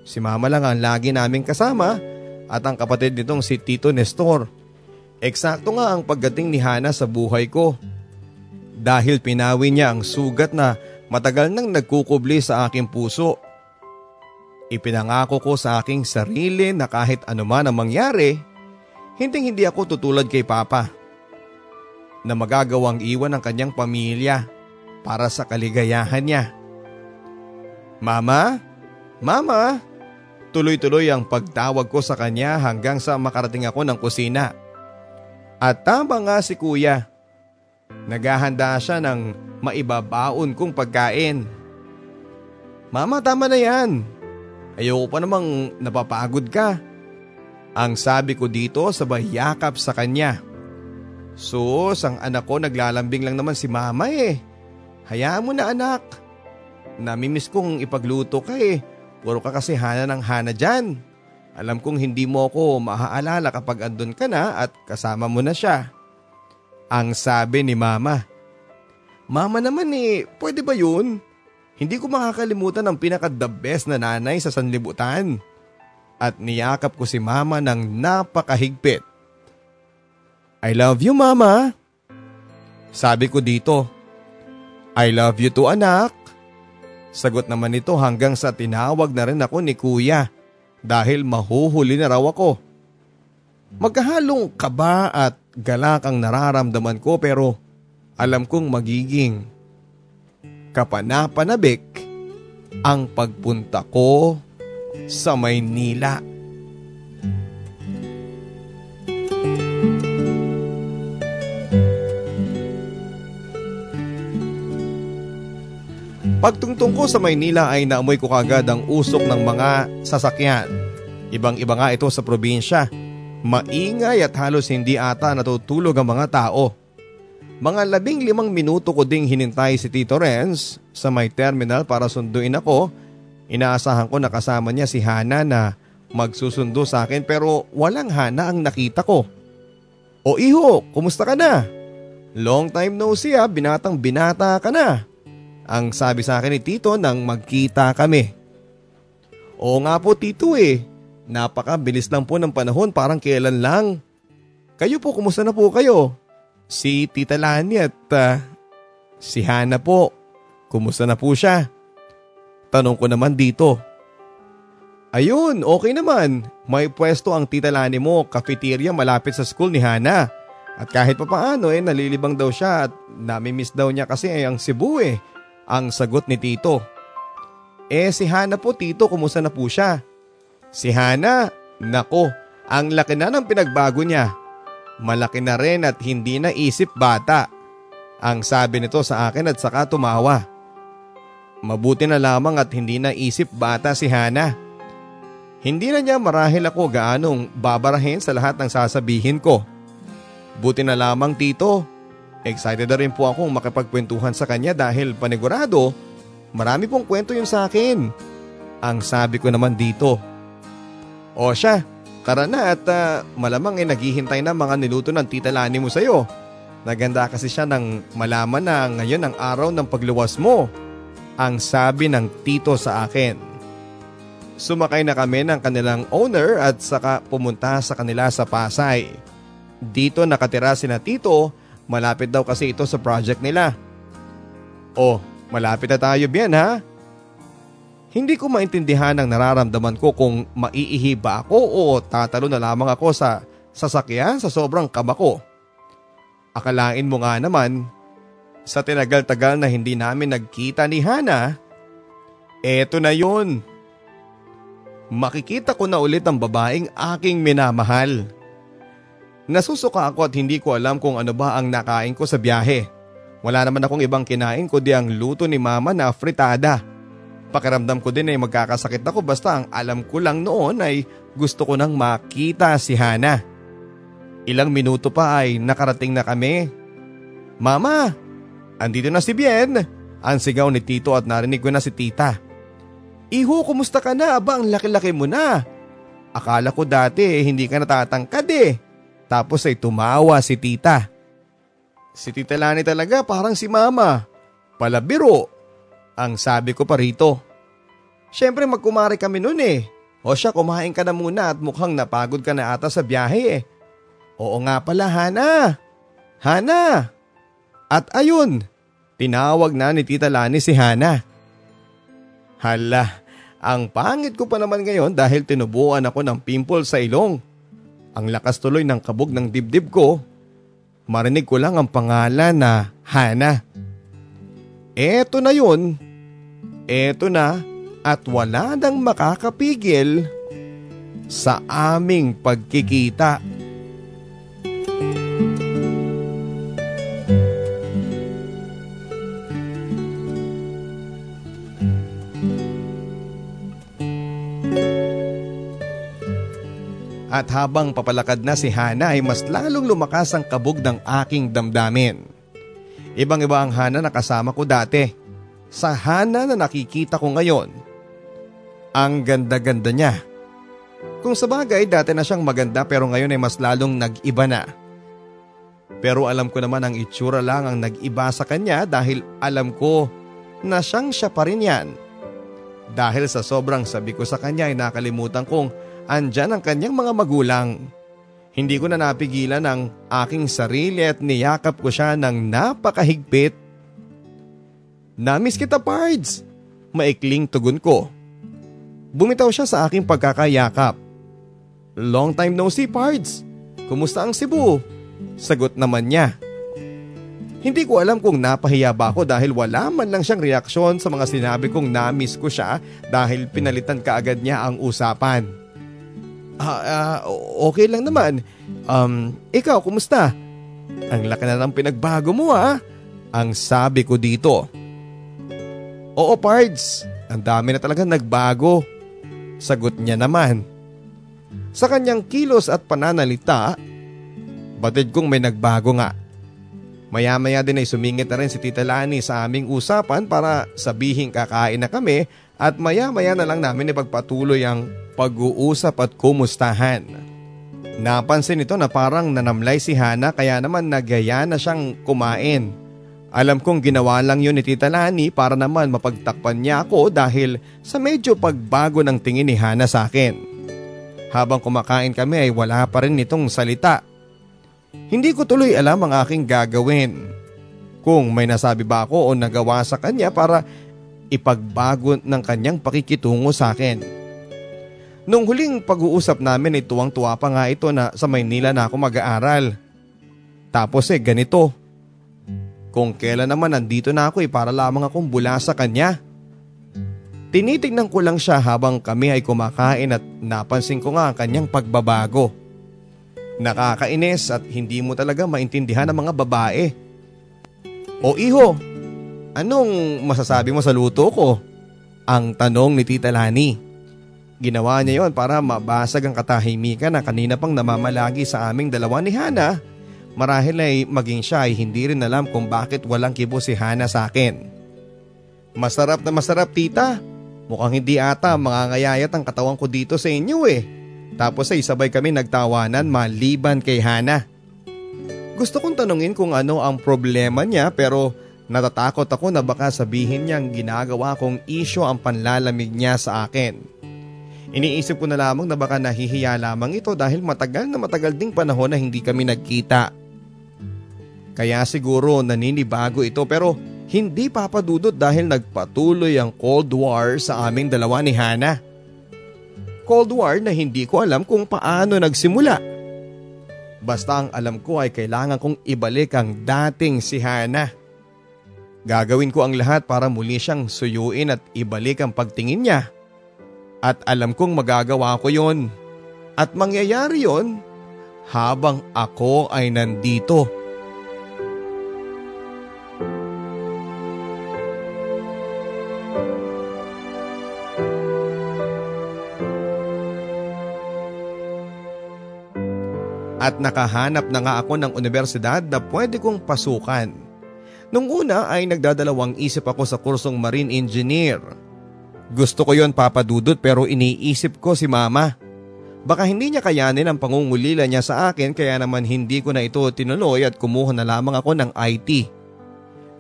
Si mama lang ang lagi naming kasama at ang kapatid nitong si Tito Nestor. Eksakto nga ang pagdating ni Hana sa buhay ko. Dahil pinawi niya ang sugat na matagal nang nagkukubli sa aking puso. Ipinangako ko sa aking sarili na kahit anuman ang mangyari, hindi hindi ako tutulad kay Papa. Na magagawang iwan ang kanyang pamilya para sa kaligayahan niya. Mama? Mama? Tuloy-tuloy ang pagtawag ko sa kanya hanggang sa makarating ako ng kusina. At tama nga si kuya. Naghahanda siya ng maibabaon kong pagkain. Mama, tama na yan. Ayoko pa namang napapagod ka. Ang sabi ko dito sabay yakap sa kanya. Sus, ang anak ko naglalambing lang naman si mama eh. Hayaan mo na anak. Namimiss kong ipagluto ka eh. Puro ka kasi hana ng hana dyan. Alam kong hindi mo ako maaalala kapag andun ka na at kasama mo na siya. Ang sabi ni mama. Mama naman eh, pwede ba yun? Hindi ko makakalimutan ang pinaka-the best na nanay sa sanlibutan. At niyakap ko si mama ng napakahigpit. I love you mama. Sabi ko dito. I love you too anak. Sagot naman ito hanggang sa tinawag na rin ako ni kuya dahil mahuhuli na raw ako. Magkahalong kaba at galak ang nararamdaman ko pero alam kong magiging kapanapanabik ang pagpunta ko sa Maynila. Pagtungtong ko sa Maynila ay naamoy ko kagad ang usok ng mga sasakyan. Ibang-iba nga ito sa probinsya. Maingay at halos hindi ata natutulog ang mga tao. Mga labing limang minuto ko ding hinintay si Tito Renz sa may terminal para sunduin ako. Inaasahan ko na kasama niya si Hana na magsusundo sa akin pero walang Hana ang nakita ko. O iho, kumusta ka na? Long time no see ha, binatang binata ka na. Ang sabi sa akin ni Tito nang magkita kami. Oo nga po Tito eh, napakabilis lang po ng panahon parang kailan lang. Kayo po, kumusta na po kayo? Si Tita Lani at uh, si Hana po. Kumusta na po siya? Tanong ko naman dito. Ayun, okay naman. May pwesto ang Tita Lani mo, cafeteria malapit sa school ni Hana. At kahit pa paano eh, nalilibang daw siya at nami-miss daw niya kasi ay ang Cebu eh. Ang sagot ni Tito. Eh si Hana po Tito, kumusta na po siya? Si Hana, nako, ang laki na ng pinagbago niya. Malaki na rin at hindi na isip bata. Ang sabi nito sa akin at saka tumawa. Mabuti na lamang at hindi na isip bata si Hana. Hindi na niya marahil ako gaanong babarahin sa lahat ng sasabihin ko. Buti na lamang tito. Excited na rin po akong makipagkwentuhan sa kanya dahil panigurado marami pong kwento yun sa akin. Ang sabi ko naman dito. O siya, Tara na at uh, malamang eh naghihintay na mga niluto ng tita Lani mo sa'yo. Naganda kasi siya nang malaman na ngayon ang araw ng pagluwas mo. Ang sabi ng tito sa akin. Sumakay na kami ng kanilang owner at saka pumunta sa kanila sa Pasay. Dito nakatira si na tito, malapit daw kasi ito sa project nila. Oh, malapit na tayo biyan ha? Hindi ko maintindihan ang nararamdaman ko kung maiihi ba ako o tatalo na lamang ako sa sasakyan sa sobrang kaba ko. Akalain mo nga naman, sa tinagal-tagal na hindi namin nagkita ni Hana, Eto na yun. Makikita ko na ulit ang babaeng aking minamahal. Nasusuka ako at hindi ko alam kung ano ba ang nakain ko sa biyahe. Wala naman akong ibang kinain kundi ang luto ni mama na fritada. Pakiramdam ko din ay magkakasakit ako basta ang alam ko lang noon ay gusto ko nang makita si Hana. Ilang minuto pa ay nakarating na kami. Mama, andito na si Bien. Ang sigaw ni Tito at narinig ko na si Tita. Iho, kumusta ka na? Aba, ang laki-laki mo na. Akala ko dati eh, hindi ka natatangkad eh. Tapos ay tumawa si Tita. Si Tita Lani talaga parang si Mama. Palabiro ang sabi ko pa rito. Siyempre magkumari kami noon eh. O siya kumain ka na muna at mukhang napagod ka na ata sa biyahe eh. Oo nga pala Hana. Hana. At ayun, tinawag na ni Tita Lani si Hana. Hala, ang pangit ko pa naman ngayon dahil tinubuan ako ng pimple sa ilong. Ang lakas tuloy ng kabog ng dibdib ko. Marinig ko lang ang pangalan na Hana. Eto na yun Eto na at wala nang makakapigil sa aming pagkikita. At habang papalakad na si Hana ay mas lalong lumakas ang kabog ng aking damdamin. Ibang iba ang Hana na kasama ko dati sa Hana na nakikita ko ngayon. Ang ganda-ganda niya. Kung sa bagay dati na siyang maganda pero ngayon ay mas lalong nag-iba na. Pero alam ko naman ang itsura lang ang nag-iba sa kanya dahil alam ko na siyang siya pa rin yan. Dahil sa sobrang sabi ko sa kanya ay nakalimutan kong andyan ang kanyang mga magulang. Hindi ko na napigilan ang aking sarili at niyakap ko siya ng napakahigpit Namiss kita Pards! Maikling tugon ko. Bumitaw siya sa aking pagkakayakap. Long time no see Pards! Kumusta ang Cebu? Sagot naman niya. Hindi ko alam kung napahiya ba ako dahil wala man lang siyang reaksyon sa mga sinabi kong namiss ko siya dahil pinalitan kaagad niya ang usapan. Ah, uh, okay lang naman. Um, ikaw, kumusta? Ang laki na ng pinagbago mo ha? Ang sabi ko dito. Oo Pards, ang dami na talaga nagbago. Sagot niya naman. Sa kanyang kilos at pananalita, batid kong may nagbago nga. Maya-maya din ay sumingit na rin si Tita Lani sa aming usapan para sabihin kakain na kami at maya-maya na lang namin ipagpatuloy ang pag-uusap at kumustahan. Napansin ito na parang nanamlay si Hana kaya naman nagyaya na siyang kumain. Alam kong ginawa lang yun ni Tita Lani para naman mapagtakpan niya ako dahil sa medyo pagbago ng tingin ni Hana sa akin. Habang kumakain kami ay wala pa rin nitong salita. Hindi ko tuloy alam ang aking gagawin. Kung may nasabi ba ako o nagawa sa kanya para ipagbago ng kanyang pakikitungo sa akin. Nung huling pag-uusap namin ay tuwang-tuwa pa nga ito na sa Maynila na ako mag-aaral. Tapos eh ganito. Kung kailan naman nandito na ako eh para lamang akong bula sa kanya. Tinitignan ko lang siya habang kami ay kumakain at napansin ko nga ang kanyang pagbabago. Nakakainis at hindi mo talaga maintindihan ang mga babae. O iho, anong masasabi mo sa luto ko? Ang tanong ni Tita Lani. Ginawa niya yon para mabasag ang katahimikan na kanina pang namamalagi sa aming dalawa ni Hana Marahil ay maging siya ay hindi rin alam kung bakit walang kibo si Hana sa akin. Masarap na masarap tita. Mukhang hindi ata mangangayayat ang katawan ko dito sa inyo eh. Tapos ay sabay kami nagtawanan maliban kay Hana. Gusto kong tanungin kung ano ang problema niya pero natatakot ako na baka sabihin niyang ginagawa kong isyo ang panlalamig niya sa akin. Iniisip ko na lamang na baka nahihiya lamang ito dahil matagal na matagal ding panahon na hindi kami nagkita. Kaya siguro naninibago ito pero hindi papadudot dahil nagpatuloy ang Cold War sa aming dalawa ni Hana. Cold War na hindi ko alam kung paano nagsimula. Basta ang alam ko ay kailangan kong ibalik ang dating si Hana. Gagawin ko ang lahat para muli siyang suyuin at ibalik ang pagtingin niya. At alam kong magagawa ko yon. At mangyayari yon habang ako ay nandito. At nakahanap na nga ako ng universidad na pwede kong pasukan. Nung una ay nagdadalawang isip ako sa kursong marine engineer. Gusto ko yon papadudot pero iniisip ko si mama. Baka hindi niya kayanin ang pangungulila niya sa akin kaya naman hindi ko na ito tinuloy at kumuha na lamang ako ng IT.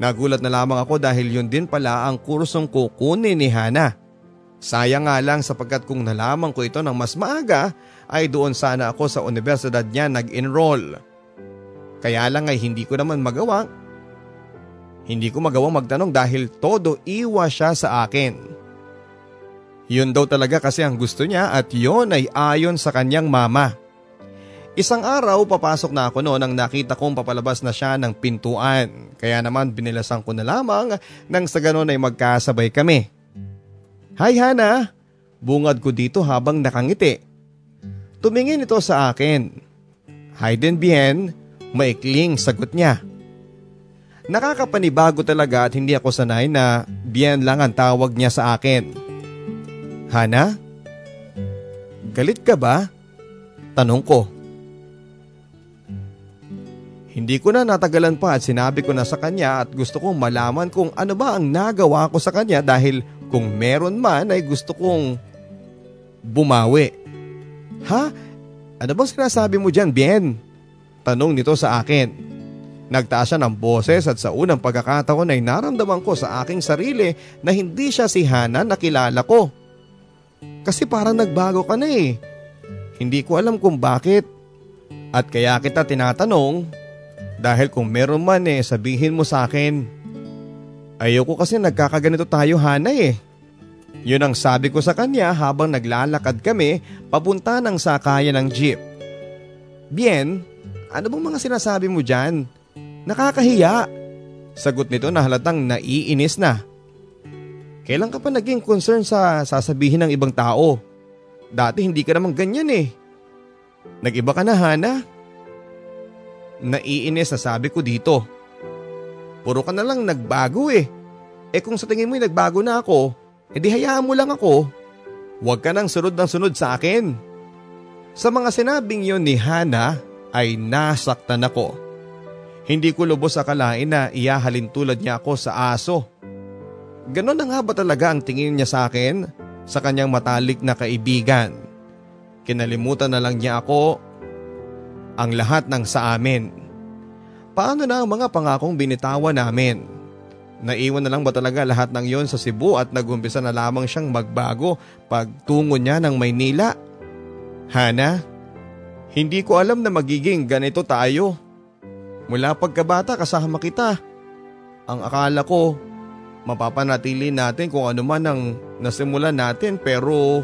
Nagulat na lamang ako dahil yun din pala ang kursong kukunin ni Hana. Sayang nga lang sapagkat kung nalaman ko ito ng mas maaga ay doon sana ako sa universidad niya nag-enroll. Kaya lang ay hindi ko naman magawa. Hindi ko magawang magtanong dahil todo iwa siya sa akin. Yun daw talaga kasi ang gusto niya at yon ay ayon sa kanyang mama. Isang araw papasok na ako noon nang nakita kong papalabas na siya ng pintuan. Kaya naman binilasan ko na lamang nang sa ganon ay magkasabay kami. Hi Hana! Bungad ko dito habang nakangiti. Tumingin ito sa akin. Hayden bien, maikling sagot niya. Nakakapanibago talaga at hindi ako sanay na bien lang ang tawag niya sa akin. Hana? Galit ka ba? Tanong ko. Hindi ko na natagalan pa at sinabi ko na sa kanya at gusto kong malaman kung ano ba ang nagawa ko sa kanya dahil kung meron man ay gusto kong bumawi. Ha? Ano bang sinasabi mo dyan, Bien? Tanong nito sa akin. Nagtaas siya ng boses at sa unang pagkakataon ay naramdaman ko sa aking sarili na hindi siya si Hana na kilala ko. Kasi parang nagbago ka na eh. Hindi ko alam kung bakit. At kaya kita tinatanong dahil kung meron man eh sabihin mo sa akin. Ayoko kasi nagkakaganito tayo Hana eh. Yun ang sabi ko sa kanya habang naglalakad kami papunta ng sakayan ng jeep. Bien, ano bang mga sinasabi mo dyan? Nakakahiya. Sagot nito na halatang naiinis na. Kailan ka pa naging concern sa sasabihin ng ibang tao? Dati hindi ka naman ganyan eh. Nag-iba ka na Hana? Naiinis na sabi ko dito. Puro ka na lang nagbago eh. Eh kung sa tingin mo nagbago na ako, E di hayaan mo lang ako. Huwag ka nang sunod ng sunod sa akin. Sa mga sinabing yon ni Hana ay nasaktan ako. Hindi ko lubos akalain na iyahalin tulad niya ako sa aso. Ganon na nga ba talaga ang tingin niya sa akin sa kanyang matalik na kaibigan? Kinalimutan na lang niya ako ang lahat ng sa amin. Paano na ang mga pangakong binitawan namin? Naiwan na lang ba talaga lahat ng yon sa Cebu at nagumpisa na lamang siyang magbago pagtungo niya ng Maynila? Hana, hindi ko alam na magiging ganito tayo. Mula pagkabata kasama kita. Ang akala ko, mapapanatili natin kung ano man ang nasimulan natin pero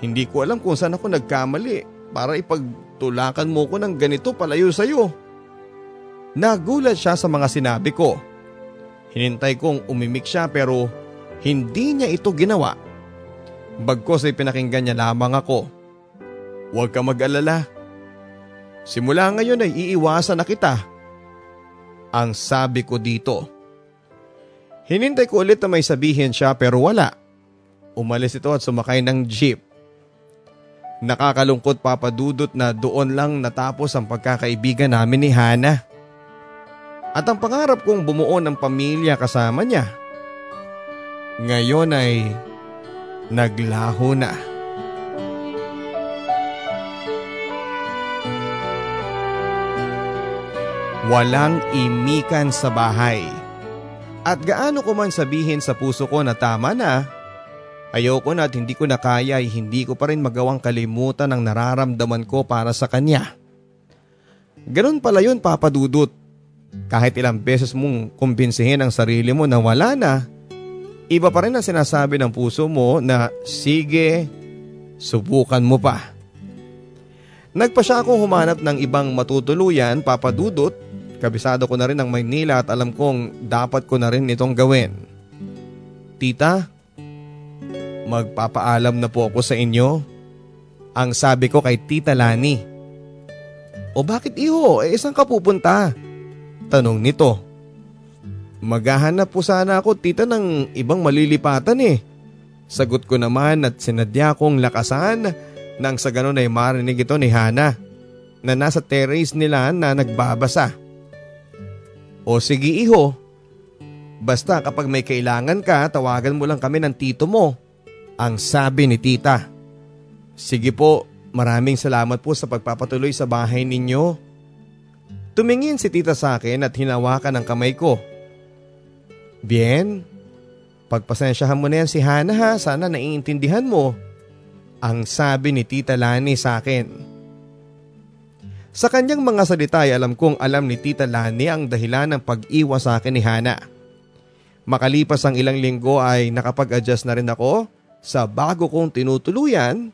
hindi ko alam kung saan ako nagkamali para ipagtulakan mo ko ng ganito palayo sa'yo. Nagulat siya sa mga sinabi ko. Hinintay kong umimik siya pero hindi niya ito ginawa. Bagkos ay pinakinggan niya lamang ako. Huwag ka mag-alala. Simula ngayon ay iiwasan na kita. Ang sabi ko dito. Hinintay ko ulit na may sabihin siya pero wala. Umalis ito at sumakay ng jeep. Nakakalungkot papadudot na doon lang natapos ang pagkakaibigan namin ni Hana. At ang pangarap kong bumuo ng pamilya kasama niya. Ngayon ay naglaho na. Walang imikan sa bahay. At gaano ko man sabihin sa puso ko na tama na, ayoko na at hindi ko na kaya ay hindi ko pa rin magawang kalimutan ang nararamdaman ko para sa kanya. Ganon pala yun papadudot. Kahit ilang beses mong kumbinsihin ang sarili mo na wala na, iba pa rin ang sinasabi ng puso mo na sige, subukan mo pa. Nagpa siya akong humanap ng ibang matutuluyan, papadudot, Kabisado ko na rin ang Maynila at alam kong dapat ko na rin itong gawin. Tita, magpapaalam na po ako sa inyo. Ang sabi ko kay Tita Lani. O bakit iho? Eh isang ka pupunta? Tanong nito. Maghahanap po sana ako tita ng ibang malilipatan eh. Sagot ko naman at sinadya kong lakasan nang sa ganon ay marinig ito ni Hana na nasa terrace nila na nagbabasa. O sige iho, basta kapag may kailangan ka tawagan mo lang kami ng tito mo. Ang sabi ni tita. Sige po, maraming salamat po sa pagpapatuloy sa bahay ninyo. Tumingin si tita sa akin at hinawakan ang kamay ko. Bien, pagpasensyahan mo na yan si Hana ha, sana naiintindihan mo. Ang sabi ni tita Lani sa akin. Sa kanyang mga salita ay alam kong alam ni Tita Lani ang dahilan ng pag-iwas sa akin ni Hana. Makalipas ang ilang linggo ay nakapag-adjust na rin ako sa bago kong tinutuluyan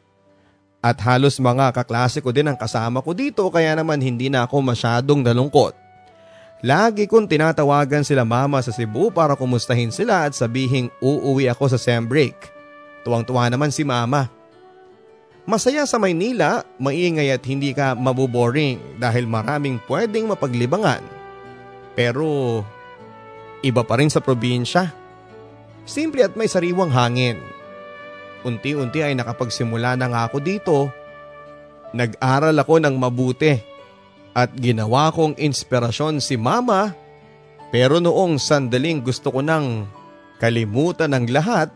at halos mga kaklase ko din ang kasama ko dito kaya naman hindi na ako masyadong nalungkot. Lagi kong tinatawagan sila mama sa Cebu para kumustahin sila at sabihing uuwi ako sa sem break. Tuwang-tuwa naman si mama. Masaya sa Maynila, maingay at hindi ka mabuboring dahil maraming pwedeng mapaglibangan. Pero iba pa rin sa probinsya. Simple at may sariwang hangin. Unti-unti ay nakapagsimula na nga ako dito. Nag-aral ako ng mabuti at ginawa kong inspirasyon si mama pero noong sandaling gusto ko nang kalimutan ng lahat,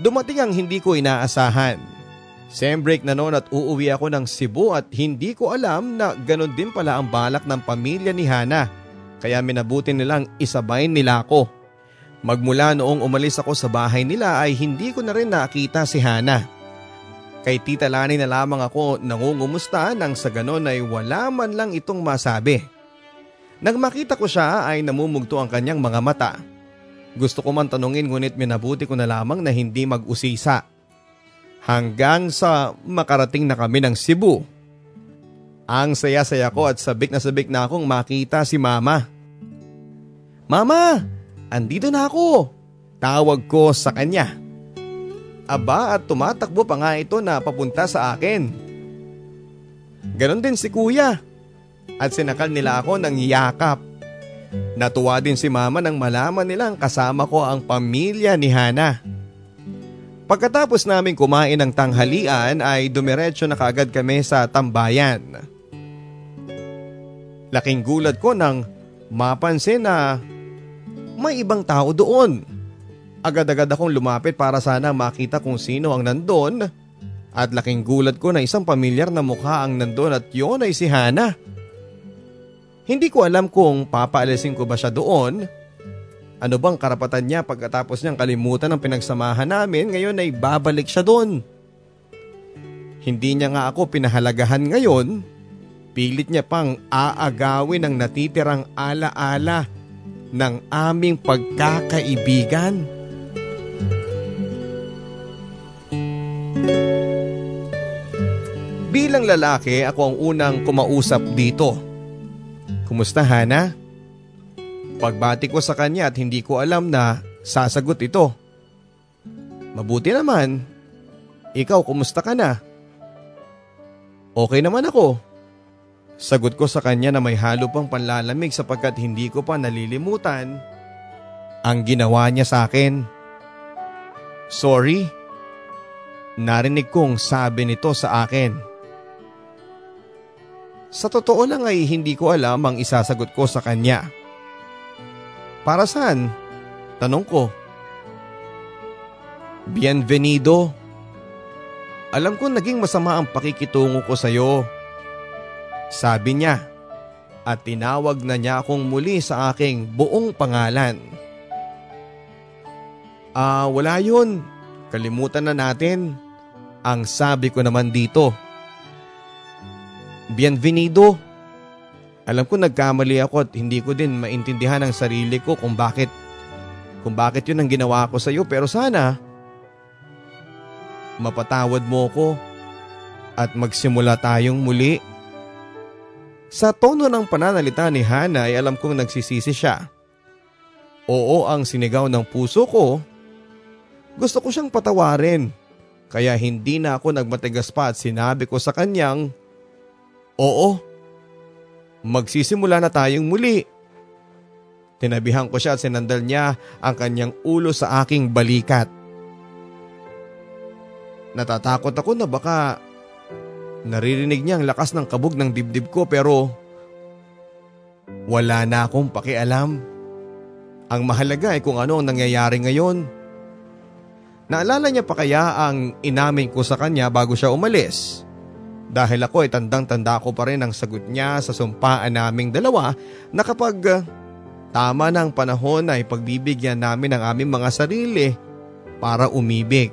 dumating ang hindi ko inaasahan. Sem break na noon at uuwi ako ng Cebu at hindi ko alam na ganon din pala ang balak ng pamilya ni Hana. Kaya minabuti nilang isabay nila ako. Magmula noong umalis ako sa bahay nila ay hindi ko na rin nakita si Hana. Kay Tita Lani na lamang ako nangungumusta nang sa ganon ay wala man lang itong masabi. Nang makita ko siya ay namumugto ang kanyang mga mata. Gusto ko man tanungin ngunit minabuti ko na lamang na hindi mag-usisa hanggang sa makarating na kami ng Cebu. Ang saya-saya ko at sabik na sabik na akong makita si mama. Mama, andito na ako. Tawag ko sa kanya. Aba at tumatakbo pa nga ito na papunta sa akin. Ganon din si kuya. At sinakal nila ako ng yakap. Natuwa din si mama nang malaman nilang kasama ko ang pamilya ni Hana. Pagkatapos namin kumain ng tanghalian ay dumiretso na kaagad kami sa tambayan. Laking gulat ko nang mapansin na may ibang tao doon. Agad-agad akong lumapit para sana makita kung sino ang nandun at laking gulat ko na isang pamilyar na mukha ang nandun at yon ay si Hana. Hindi ko alam kung papaalisin ko ba siya doon ano bang karapatan niya pagkatapos niyang kalimutan ang pinagsamahan namin ngayon ay babalik siya doon? Hindi niya nga ako pinahalagahan ngayon. Pilit niya pang aagawin ang natitirang alaala ng aming pagkakaibigan. Bilang lalaki, ako ang unang kumausap dito. Kumusta Hana? Pagbati ko sa kanya at hindi ko alam na sasagot ito. Mabuti naman. Ikaw, kumusta ka na? Okay naman ako. Sagot ko sa kanya na may halo pang panlalamig sapagkat hindi ko pa nalilimutan ang ginawa niya sa akin. Sorry. Narinig kong sabi nito sa akin. Sa totoo lang ay hindi ko alam ang isasagot ko sa kanya. Para saan? Tanong ko. Bienvenido. Alam ko naging masama ang pakikitungo ko sa iyo. Sabi niya at tinawag na niya akong muli sa aking buong pangalan. Ah, wala yun. Kalimutan na natin. Ang sabi ko naman dito. Bienvenido. Bienvenido. Alam ko nagkamali ako at hindi ko din maintindihan ang sarili ko kung bakit kung bakit yun ang ginawa ko sa iyo pero sana mapatawad mo ko at magsimula tayong muli. Sa tono ng pananalita ni Hana ay alam kong nagsisisi siya. Oo ang sinigaw ng puso ko. Gusto ko siyang patawarin. Kaya hindi na ako nagmatigas pa at sinabi ko sa kanyang, Oo, magsisimula na tayong muli. Tinabihan ko siya at sinandal niya ang kanyang ulo sa aking balikat. Natatakot ako na baka naririnig niya ang lakas ng kabog ng dibdib ko pero wala na akong pakialam. Ang mahalaga ay kung ano ang nangyayari ngayon. Naalala niya pa kaya ang inamin ko sa kanya bago siya umalis? Dahil ako ay tandang-tanda ko pa rin ang sagot niya sa sumpaan naming dalawa na kapag uh, tama ng panahon ay pagbibigyan namin ang aming mga sarili para umibig.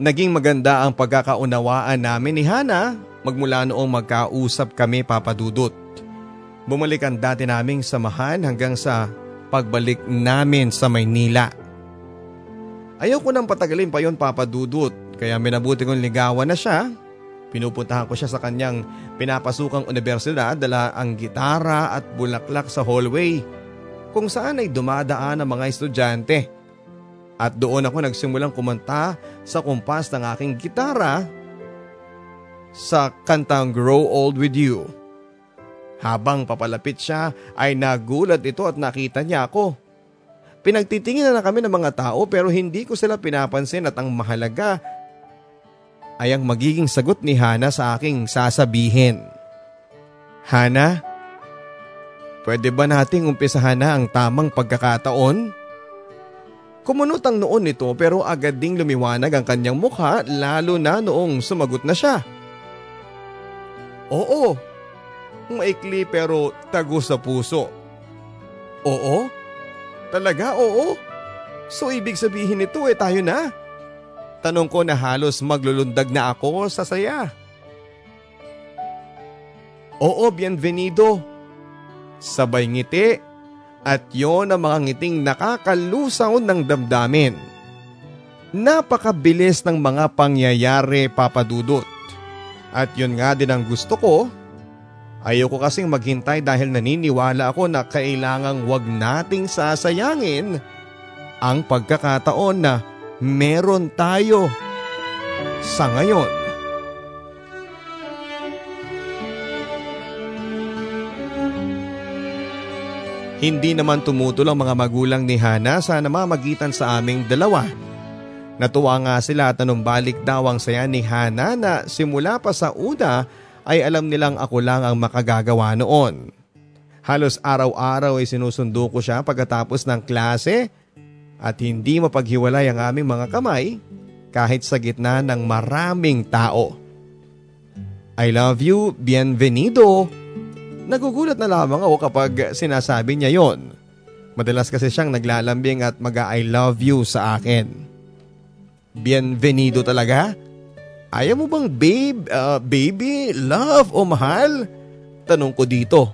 Naging maganda ang pagkakaunawaan namin ni Hana magmula noong magkausap kami papadudot. Bumalik ang dati naming samahan hanggang sa pagbalik namin sa Maynila. Ayaw ko nang patagalin pa yon papadudot kaya minabuti kong ligawan na siya. Pinupuntahan ko siya sa kanyang pinapasukang universidad dala ang gitara at bulaklak sa hallway kung saan ay dumadaan ang mga estudyante. At doon ako nagsimulang kumanta sa kumpas ng aking gitara sa kantang Grow Old With You. Habang papalapit siya ay nagulat ito at nakita niya ako. Pinagtitingin na kami ng mga tao pero hindi ko sila pinapansin at ang mahalaga ay ang magiging sagot ni Hana sa aking sasabihin. Hana, pwede ba nating umpisahan na ang tamang pagkakataon? Kumunot ang noon nito pero agad ding lumiwanag ang kanyang mukha lalo na noong sumagot na siya. Oo, maikli pero tago sa puso. Oo? Talaga oo? So ibig sabihin nito eh tayo na? Tanong ko na halos maglulundag na ako sa saya. Oo, bienvenido. Sabay ngiti at yon ang mga ngiting nakakalusaw ng damdamin. Napakabilis ng mga pangyayari papadudot. At yun nga din ang gusto ko. Ayoko kasing maghintay dahil naniniwala ako na kailangang wag nating sasayangin ang pagkakataon na meron tayo sa ngayon. Hindi naman tumutol ang mga magulang ni Hana sa namamagitan sa aming dalawa. Natuwa nga sila at anumbalik daw ang saya ni Hana na simula pa sa una ay alam nilang ako lang ang makagagawa noon. Halos araw-araw ay sinusundo ko siya pagkatapos ng klase at hindi mapaghiwalay ang aming mga kamay kahit sa gitna ng maraming tao. I love you, bienvenido. Nagugulat na lamang ako kapag sinasabi niya yon. Madalas kasi siyang naglalambing at mag I love you sa akin. Bienvenido talaga? Ayaw mo bang babe, uh, baby, love o mahal? Tanong ko dito.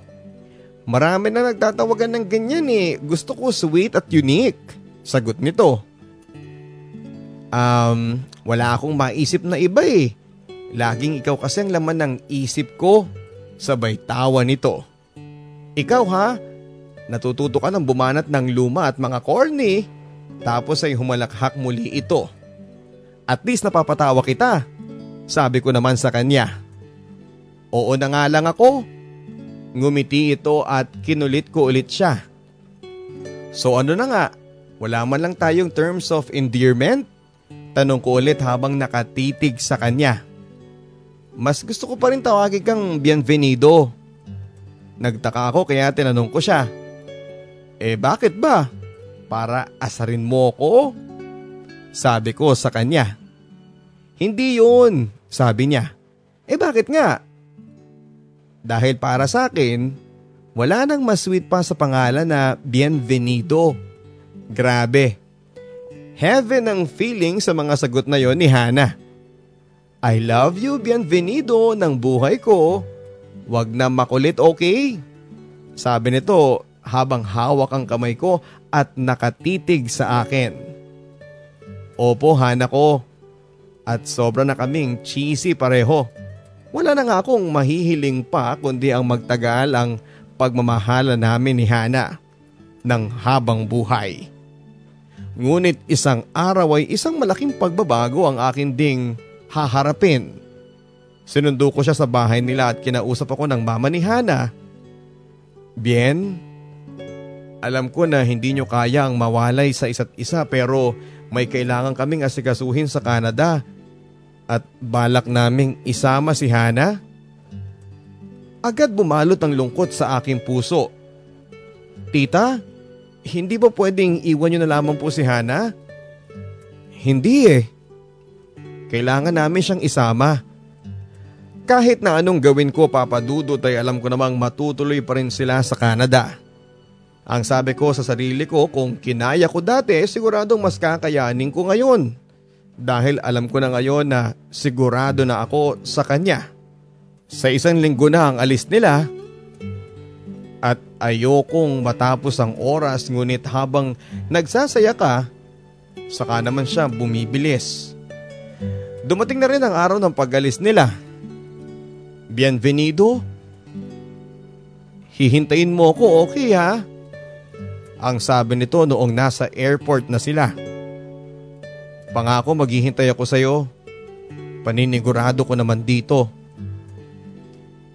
Marami na nagtatawagan ng ganyan eh. Gusto ko sweet at unique. Sagot nito. Um, wala akong maisip na iba eh. Laging ikaw kasi ang laman ng isip ko. Sabay tawa nito. Ikaw ha? Natututo ka ng bumanat ng luma at mga corny. Tapos ay humalakhak muli ito. At least napapatawa kita. Sabi ko naman sa kanya. Oo na nga lang ako. Ngumiti ito at kinulit ko ulit siya. So ano na nga? Wala man lang tayong terms of endearment? Tanong ko ulit habang nakatitig sa kanya. Mas gusto ko pa rin tawagin kang bienvenido. Nagtaka ako kaya tinanong ko siya. Eh bakit ba? Para asarin mo ko? Sabi ko sa kanya. Hindi yun, sabi niya. Eh bakit nga? Dahil para sa akin, wala nang mas sweet pa sa pangalan na bienvenido. Grabe. Heaven ang feeling sa mga sagot na yon ni Hana. I love you, bienvenido ng buhay ko. Huwag na makulit, okay? Sabi nito habang hawak ang kamay ko at nakatitig sa akin. Opo, Hana ko. At sobra na kaming cheesy pareho. Wala na nga akong mahihiling pa kundi ang magtagal ang pagmamahala namin ni Hana ng habang buhay. Ngunit isang araw ay isang malaking pagbabago ang akin ding haharapin. Sinundo ko siya sa bahay nila at kinausap ako ng mama ni Hana. Bien, alam ko na hindi nyo kaya ang mawalay sa isa't isa pero may kailangan kaming asikasuhin sa Canada at balak naming isama si Hana? Agad bumalot ang lungkot sa aking puso. Tita, hindi ba pwedeng iwan niyo na lamang po si Hana? Hindi eh. Kailangan namin siyang isama. Kahit na anong gawin ko papadudot ay alam ko namang matutuloy pa rin sila sa Canada. Ang sabi ko sa sarili ko kung kinaya ko dati siguradong mas kakayanin ko ngayon dahil alam ko na ngayon na sigurado na ako sa kanya. Sa isang linggo na ang alis nila at ayokong matapos ang oras ngunit habang nagsasaya ka, saka naman siya bumibilis. Dumating na rin ang araw ng pag-alis nila. Bienvenido. Hihintayin mo ko okay ha? Ang sabi nito noong nasa airport na sila. Pangako maghihintay ako sa iyo. Paninigurado ko naman dito.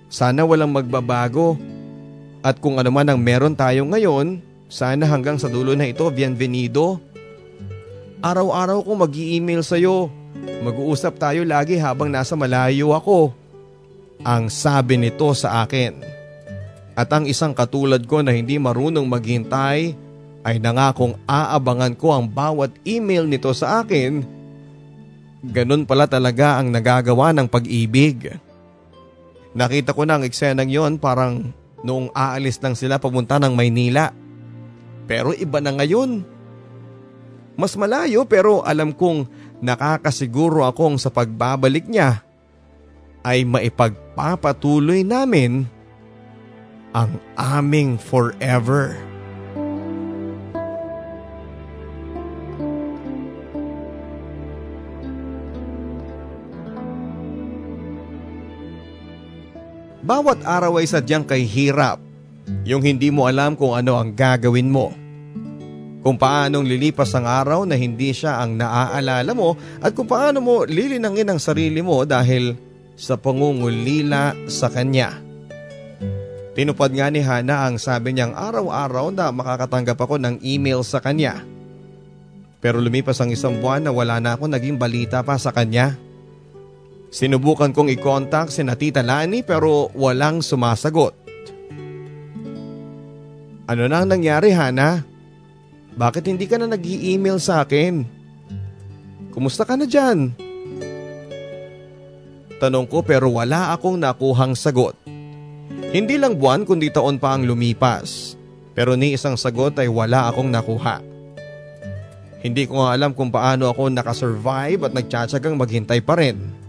Sana walang magbabago. At kung ano man ang meron tayo ngayon, sana hanggang sa dulo na ito, bienvenido. Araw-araw ko mag email sa iyo. Mag-uusap tayo lagi habang nasa malayo ako. Ang sabi nito sa akin. At ang isang katulad ko na hindi marunong maghintay ay nangakong aabangan ko ang bawat email nito sa akin. Ganun pala talaga ang nagagawa ng pag-ibig. Nakita ko na ang eksenang yon parang noong aalis lang sila papunta ng Maynila. Pero iba na ngayon. Mas malayo pero alam kong nakakasiguro akong sa pagbabalik niya ay maipagpapatuloy namin ang aming forever. Bawat araw ay sadyang kay hirap. Yung hindi mo alam kung ano ang gagawin mo. Kung paanong lilipas ang araw na hindi siya ang naaalala mo at kung paano mo lilinangin ang sarili mo dahil sa pangungulila sa kanya. Tinupad nga ni Hana ang sabi niyang araw-araw na makakatanggap ako ng email sa kanya. Pero lumipas ang isang buwan na wala na akong naging balita pa sa kanya. Sinubukan kong i-contact si Tita Lani pero walang sumasagot. Ano na ang nangyari Hana? Bakit hindi ka na nag-i-email sa akin? Kumusta ka na dyan? Tanong ko pero wala akong nakuhang sagot. Hindi lang buwan kundi taon pa ang lumipas. Pero ni isang sagot ay wala akong nakuha. Hindi ko nga alam kung paano ako nakasurvive at nagtsatsagang maghintay pa rin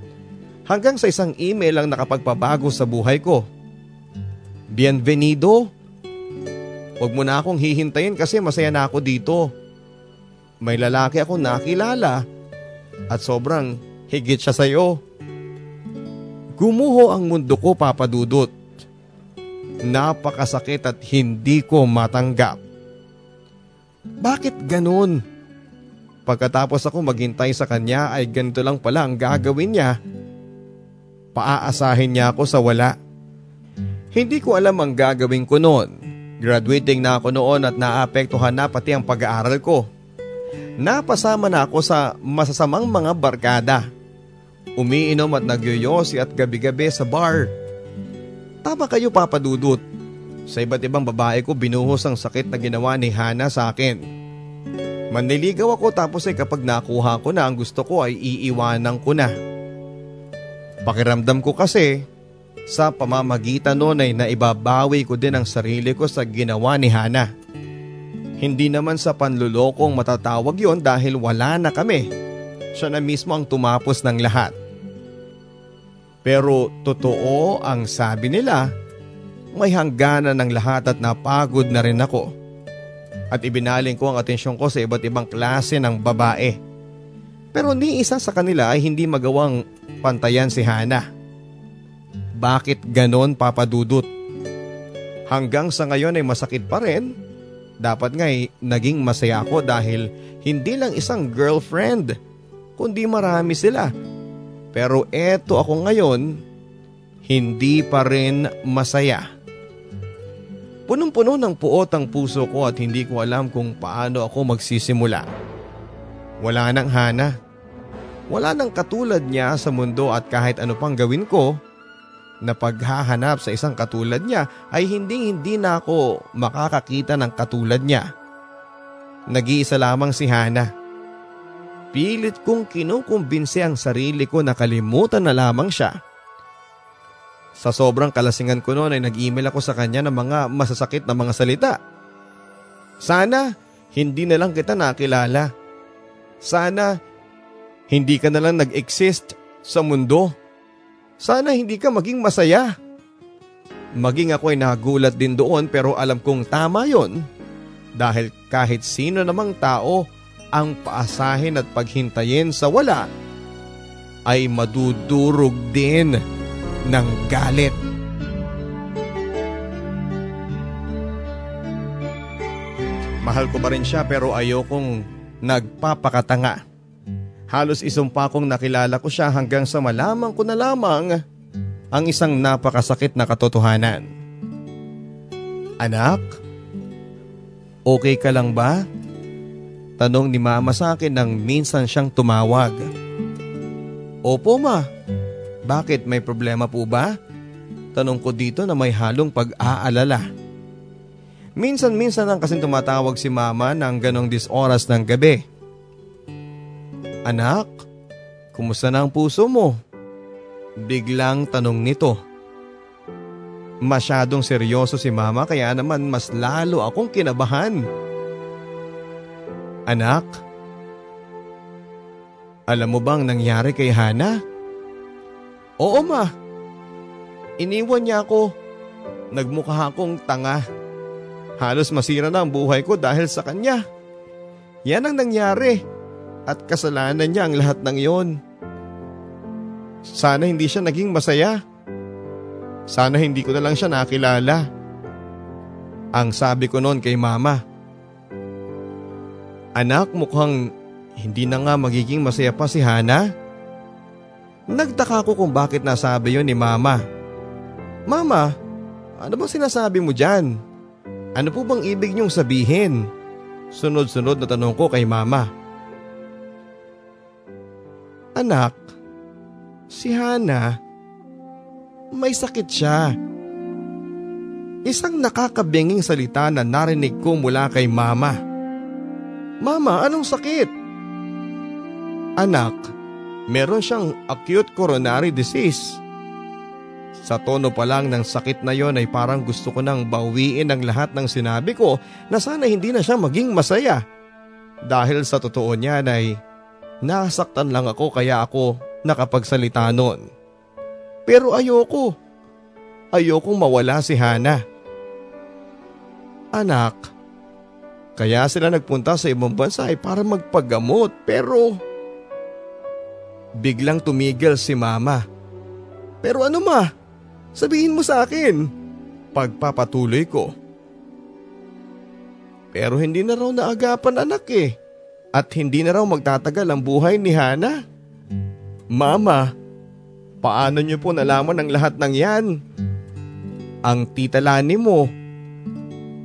hanggang sa isang email ang nakapagpabago sa buhay ko. Bienvenido. Huwag mo na akong hihintayin kasi masaya na ako dito. May lalaki ako nakilala at sobrang higit siya sa iyo. Gumuho ang mundo ko papadudot. Napakasakit at hindi ko matanggap. Bakit ganun? Pagkatapos ako maghintay sa kanya ay ganito lang pala ang gagawin niya paaasahin niya ako sa wala. Hindi ko alam ang gagawin ko noon. Graduating na ako noon at naapektuhan na pati ang pag-aaral ko. Napasama na ako sa masasamang mga barkada. Umiinom at nagyoyosi at gabi-gabi sa bar. Tama kayo papadudot. Sa iba't ibang babae ko binuhos ang sakit na ginawa ni Hana sa akin. Manliligaw ako tapos ay kapag nakuha ko na ang gusto ko ay iiwanan ko na. Pakiramdam ko kasi sa pamamagitan noon ay naibabawi ko din ang sarili ko sa ginawa ni Hana. Hindi naman sa panlulokong matatawag yon dahil wala na kami. Siya na mismo ang tumapos ng lahat. Pero totoo ang sabi nila, may hangganan ng lahat at napagod na rin ako. At ibinaling ko ang atensyon ko sa iba't ibang klase ng babae. Pero ni isa sa kanila ay hindi magawang pantayan si Hana. bakit ganon papadudot. Hanggang sa ngayon ay masakit pa rin. Dapat nga ay naging masaya ako dahil hindi lang isang girlfriend, kundi marami sila. Pero eto ako ngayon, hindi pa rin masaya. Punong-puno ng puot ang puso ko at hindi ko alam kung paano ako magsisimula. Wala nang hana. Wala nang katulad niya sa mundo at kahit ano pang gawin ko, na paghahanap sa isang katulad niya ay hindi hindi na ako makakakita ng katulad niya. Nag-iisa lamang si Hana. Pilit kong kinukumbinsi ang sarili ko na kalimutan na lamang siya. Sa sobrang kalasingan ko noon ay nag-email ako sa kanya ng mga masasakit na mga salita. Sana hindi na lang kita nakilala. Sana hindi ka na lang nag-exist sa mundo. Sana hindi ka maging masaya. Maging ako ay nagulat din doon pero alam kong tama yon. Dahil kahit sino namang tao ang paasahin at paghintayin sa wala ay madudurog din ng galit. Mahal ko pa rin siya pero ayokong nagpapakatanga. Halos isumpa kong nakilala ko siya hanggang sa malamang ko na lamang ang isang napakasakit na katotohanan. Anak, okay ka lang ba? Tanong ni mama sa akin nang minsan siyang tumawag. Opo ma, bakit may problema po ba? Tanong ko dito na may halong pag-aalala. Minsan-minsan lang kasing tumatawag si mama ng ganong disoras ng gabi. Anak, kumusta na ang puso mo? Biglang tanong nito. Masyadong seryoso si mama kaya naman mas lalo akong kinabahan. Anak, alam mo bang nangyari kay Hana? Oo ma, iniwan niya ako. Nagmukha akong tanga. Halos masira na ang buhay ko dahil sa kanya. Yan ang nangyari at kasalanan niya ang lahat ng iyon. Sana hindi siya naging masaya. Sana hindi ko na lang siya nakilala. Ang sabi ko noon kay mama. Anak mukhang hindi na nga magiging masaya pa si Hana. Nagtaka ko kung bakit nasabi yon ni mama. Mama, ano bang sinasabi mo dyan? Ano po bang ibig niyong sabihin? Sunod-sunod na tanong ko kay mama. Anak, si Hana, may sakit siya. Isang nakakabinging salita na narinig ko mula kay mama. Mama, anong sakit? Anak, meron siyang acute coronary disease. Sa tono pa lang ng sakit na yon ay parang gusto ko nang bawiin ang lahat ng sinabi ko na sana hindi na siya maging masaya. Dahil sa totoo niya ay Nasaktan lang ako kaya ako nakapagsalita noon. Pero ayoko. Ayokong mawala si Hana. Anak, kaya sila nagpunta sa ibang bansa ay para magpagamot pero biglang tumigil si mama. Pero ano ma? Sabihin mo sa akin. Pagpapatuloy ko. Pero hindi na raw naagapan anak eh at hindi na raw magtatagal ang buhay ni Hana. Mama, paano niyo po nalaman ang lahat ng yan? Ang tita Lani mo.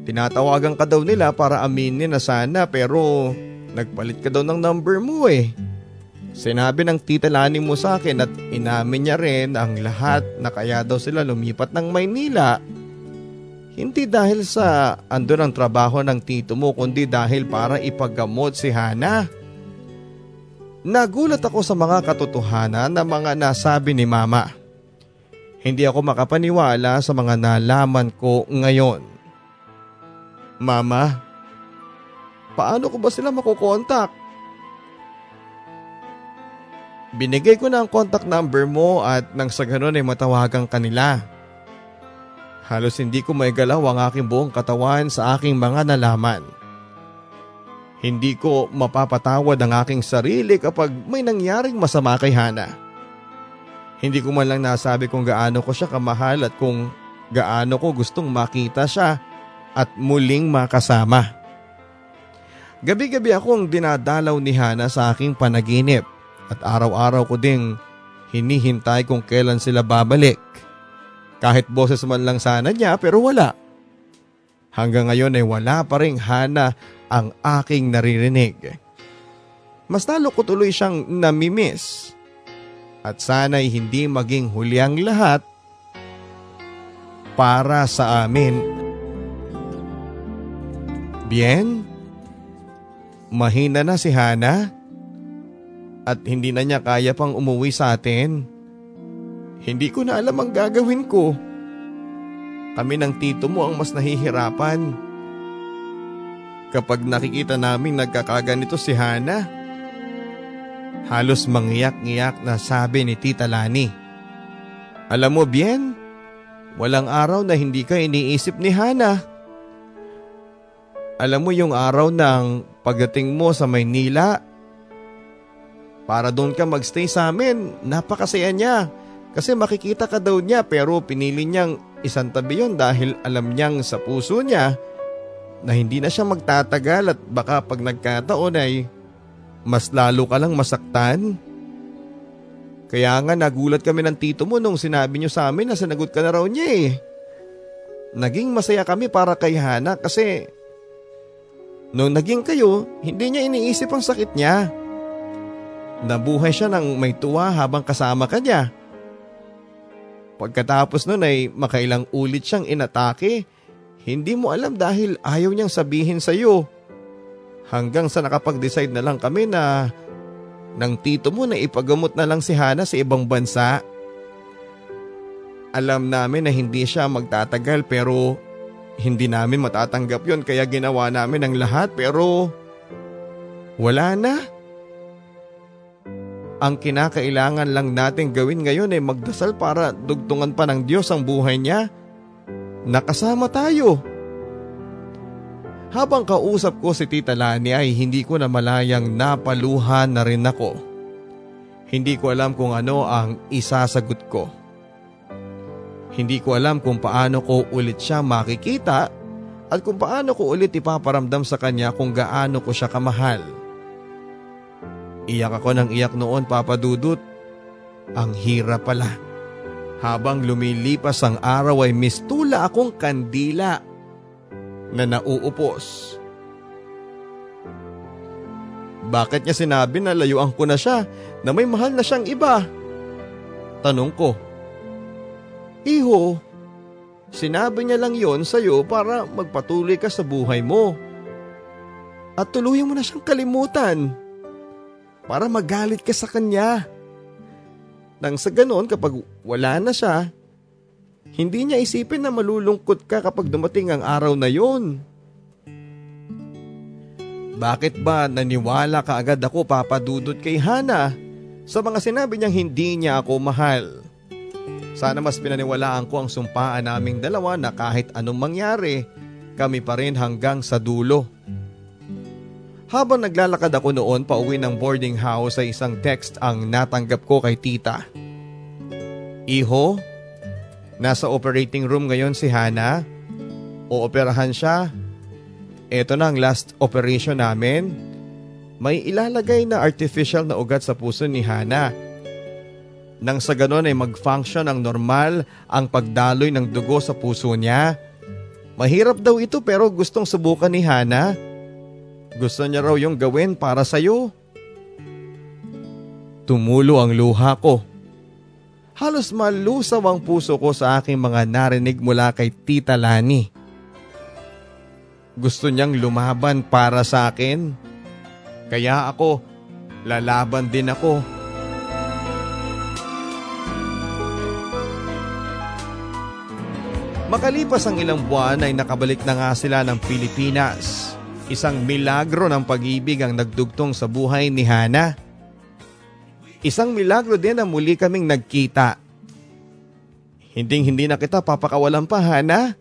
Tinatawagan ka daw nila para aminin na sana pero nagpalit ka daw ng number mo eh. Sinabi ng tita Lani mo sa akin at inamin niya rin ang lahat na kaya daw sila lumipat ng Maynila hindi dahil sa andun ang trabaho ng tito mo kundi dahil para ipaggamot si Hana. Nagulat ako sa mga katotohanan na mga nasabi ni Mama. Hindi ako makapaniwala sa mga nalaman ko ngayon. Mama, paano ko ba sila makukontak? Binigay ko na ang contact number mo at nang sa ganun ay matawagan kanila. Halos hindi ko maigalaw ang aking buong katawan sa aking mga nalaman. Hindi ko mapapatawad ang aking sarili kapag may nangyaring masama kay Hana. Hindi ko man lang nasabi kung gaano ko siya kamahal at kung gaano ko gustong makita siya at muling makasama. Gabi-gabi akong dinadalaw ni Hana sa aking panaginip at araw-araw ko ding hinihintay kung kailan sila babalik. Kahit boses man lang sana niya pero wala. Hanggang ngayon ay wala pa rin Hana ang aking naririnig. Mas lalo ko tuloy siyang namimiss. At sana'y hindi maging huli ang lahat para sa amin. Bien, mahina na si Hana at hindi na niya kaya pang umuwi sa atin. Hindi ko na alam ang gagawin ko. Kami ng tito mo ang mas nahihirapan. Kapag nakikita namin nagkakaganito si Hana, halos mangiyak-ngiyak na sabi ni Tita Lani. Alam mo bien, walang araw na hindi ka iniisip ni Hana. Alam mo yung araw ng pagdating mo sa Maynila, para doon ka magstay sa amin, napakasaya niya. Kasi makikita ka daw niya pero pinili niyang isang tabi yon dahil alam niyang sa puso niya na hindi na siya magtatagal at baka pag nagkataon ay mas lalo ka lang masaktan. Kaya nga nagulat kami ng tito mo nung sinabi niyo sa amin na sinagot ka na raw niya eh. Naging masaya kami para kay Hana kasi nung naging kayo, hindi niya iniisip ang sakit niya. Nabuhay siya ng may tuwa habang kasama ka niya. Pagkatapos nun ay makailang ulit siyang inatake. Hindi mo alam dahil ayaw niyang sabihin sa iyo. Hanggang sa nakapag-decide na lang kami na ng tito mo na ipagamot na lang si Hana sa ibang bansa. Alam namin na hindi siya magtatagal pero hindi namin matatanggap yon kaya ginawa namin ang lahat pero wala na. Ang kinakailangan lang natin gawin ngayon ay magdasal para dugtungan pa ng Diyos ang buhay niya. Nakasama tayo. Habang kausap ko si Tita Lani ay hindi ko na malayang napaluhan na rin ako. Hindi ko alam kung ano ang isasagot ko. Hindi ko alam kung paano ko ulit siya makikita at kung paano ko ulit ipaparamdam sa kanya kung gaano ko siya kamahal. Iyak ako ng iyak noon papadudot. Ang hirap pala. Habang lumilipas ang araw ay mistula akong kandila na nauupos. Bakit niya sinabi na layuan ko na siya na may mahal na siyang iba? Tanong ko. Iho, sinabi niya lang yon sa'yo para magpatuloy ka sa buhay mo. At tuluyan mo na siyang kalimutan para magalit ka sa kanya. Nang sa ganoon kapag wala na siya, hindi niya isipin na malulungkot ka kapag dumating ang araw na yon. Bakit ba naniwala ka agad ako papadudot kay Hana sa mga sinabi niyang hindi niya ako mahal? Sana mas pinaniwalaan ko ang sumpaan naming dalawa na kahit anong mangyari, kami pa rin hanggang sa dulo. Habang naglalakad ako noon pauwi ng boarding house ay isang text ang natanggap ko kay tita. Iho, nasa operating room ngayon si Hana. Ooperahan siya. Ito na ang last operation namin. May ilalagay na artificial na ugat sa puso ni Hana. Nang sa ganon ay mag-function ang normal ang pagdaloy ng dugo sa puso niya. Mahirap daw ito pero gustong subukan ni Hana. Gusto niya raw yung gawin para sa'yo. Tumulo ang luha ko. Halos malusaw ang puso ko sa aking mga narinig mula kay Tita Lani. Gusto niyang lumaban para sa akin. Kaya ako, lalaban din ako. Makalipas ang ilang buwan ay nakabalik na nga sila ng Pilipinas. Isang milagro ng pag-ibig ang nagdugtong sa buhay ni Hana. Isang milagro din na muli kaming nagkita. Hinding hindi na kita papakawalan pa, Hana.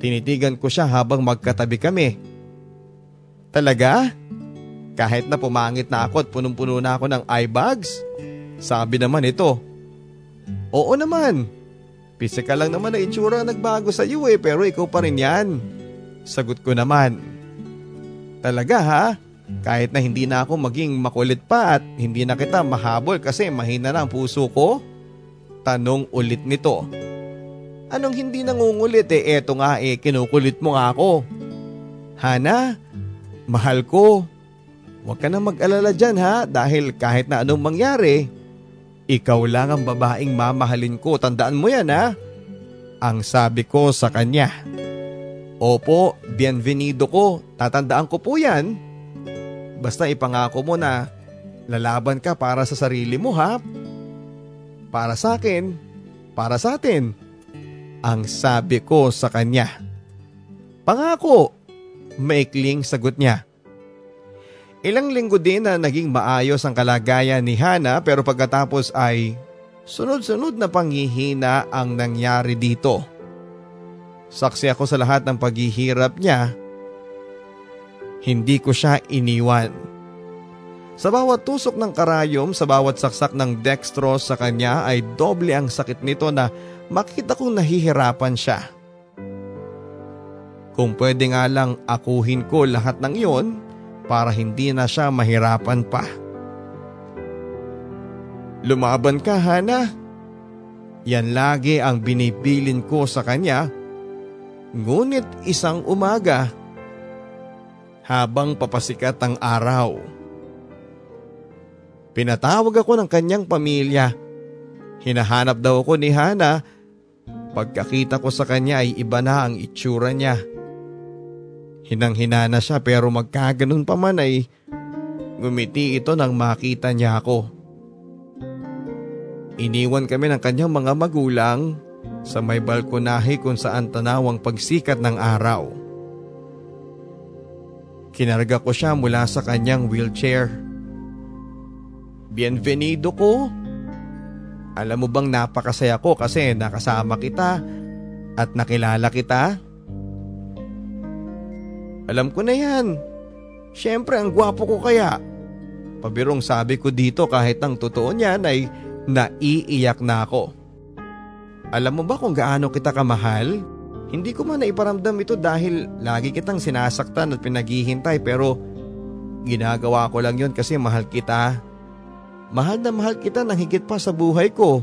Tinitigan ko siya habang magkatabi kami. Talaga? Kahit na pumangit na ako at punong-puno na ako ng eye bags? Sabi naman ito, Oo naman. Physical lang naman na itsura nagbago sa iyo eh pero ikaw pa rin yan. Sagot ko naman. Talaga ha? Kahit na hindi na ako maging makulit pa at hindi na kita mahabol kasi mahina na ang puso ko? Tanong ulit nito. Anong hindi nangungulit eh eto nga eh kinukulit mo nga ako. Hana, mahal ko. Huwag ka na mag-alala dyan ha dahil kahit na anong mangyari, ikaw lang ang babaeng mamahalin ko. Tandaan mo yan ha. Ang sabi ko sa kanya. Opo, bienvenido ko. Tatandaan ko po yan. Basta ipangako mo na lalaban ka para sa sarili mo ha. Para sa akin, para sa atin. Ang sabi ko sa kanya. Pangako, maikling sagot niya. Ilang linggo din na naging maayos ang kalagayan ni Hana pero pagkatapos ay sunod-sunod na panghihina ang nangyari dito. Saksi ako sa lahat ng paghihirap niya. Hindi ko siya iniwan. Sa bawat tusok ng karayom, sa bawat saksak ng dextrose sa kanya ay doble ang sakit nito na makita kong nahihirapan siya. Kung pwede nga lang akuhin ko lahat ng iyon, para hindi na siya mahirapan pa. Lumaban ka Hana. Yan lagi ang binibilin ko sa kanya. Ngunit isang umaga, habang papasikat ang araw, pinatawag ako ng kanyang pamilya. Hinahanap daw ako ni Hana. Pagkakita ko sa kanya ay iba na ang itsura niya. Hinang-hina na siya pero magkaganon pa man ay gumiti ito nang makita niya ako. Iniwan kami ng kanyang mga magulang sa may balkonahe kung saan tanawang pagsikat ng araw. Kinarga ko siya mula sa kanyang wheelchair. Bienvenido ko. Alam mo bang napakasaya ko kasi nakasama kita at nakilala kita? Alam ko na yan. Siyempre ang gwapo ko kaya. Pabirong sabi ko dito kahit ang totoo niyan ay naiiyak na ako. Alam mo ba kung gaano kita kamahal? Hindi ko man naiparamdam ito dahil lagi kitang sinasaktan at pinaghihintay pero ginagawa ko lang yon kasi mahal kita. Mahal na mahal kita nang higit pa sa buhay ko.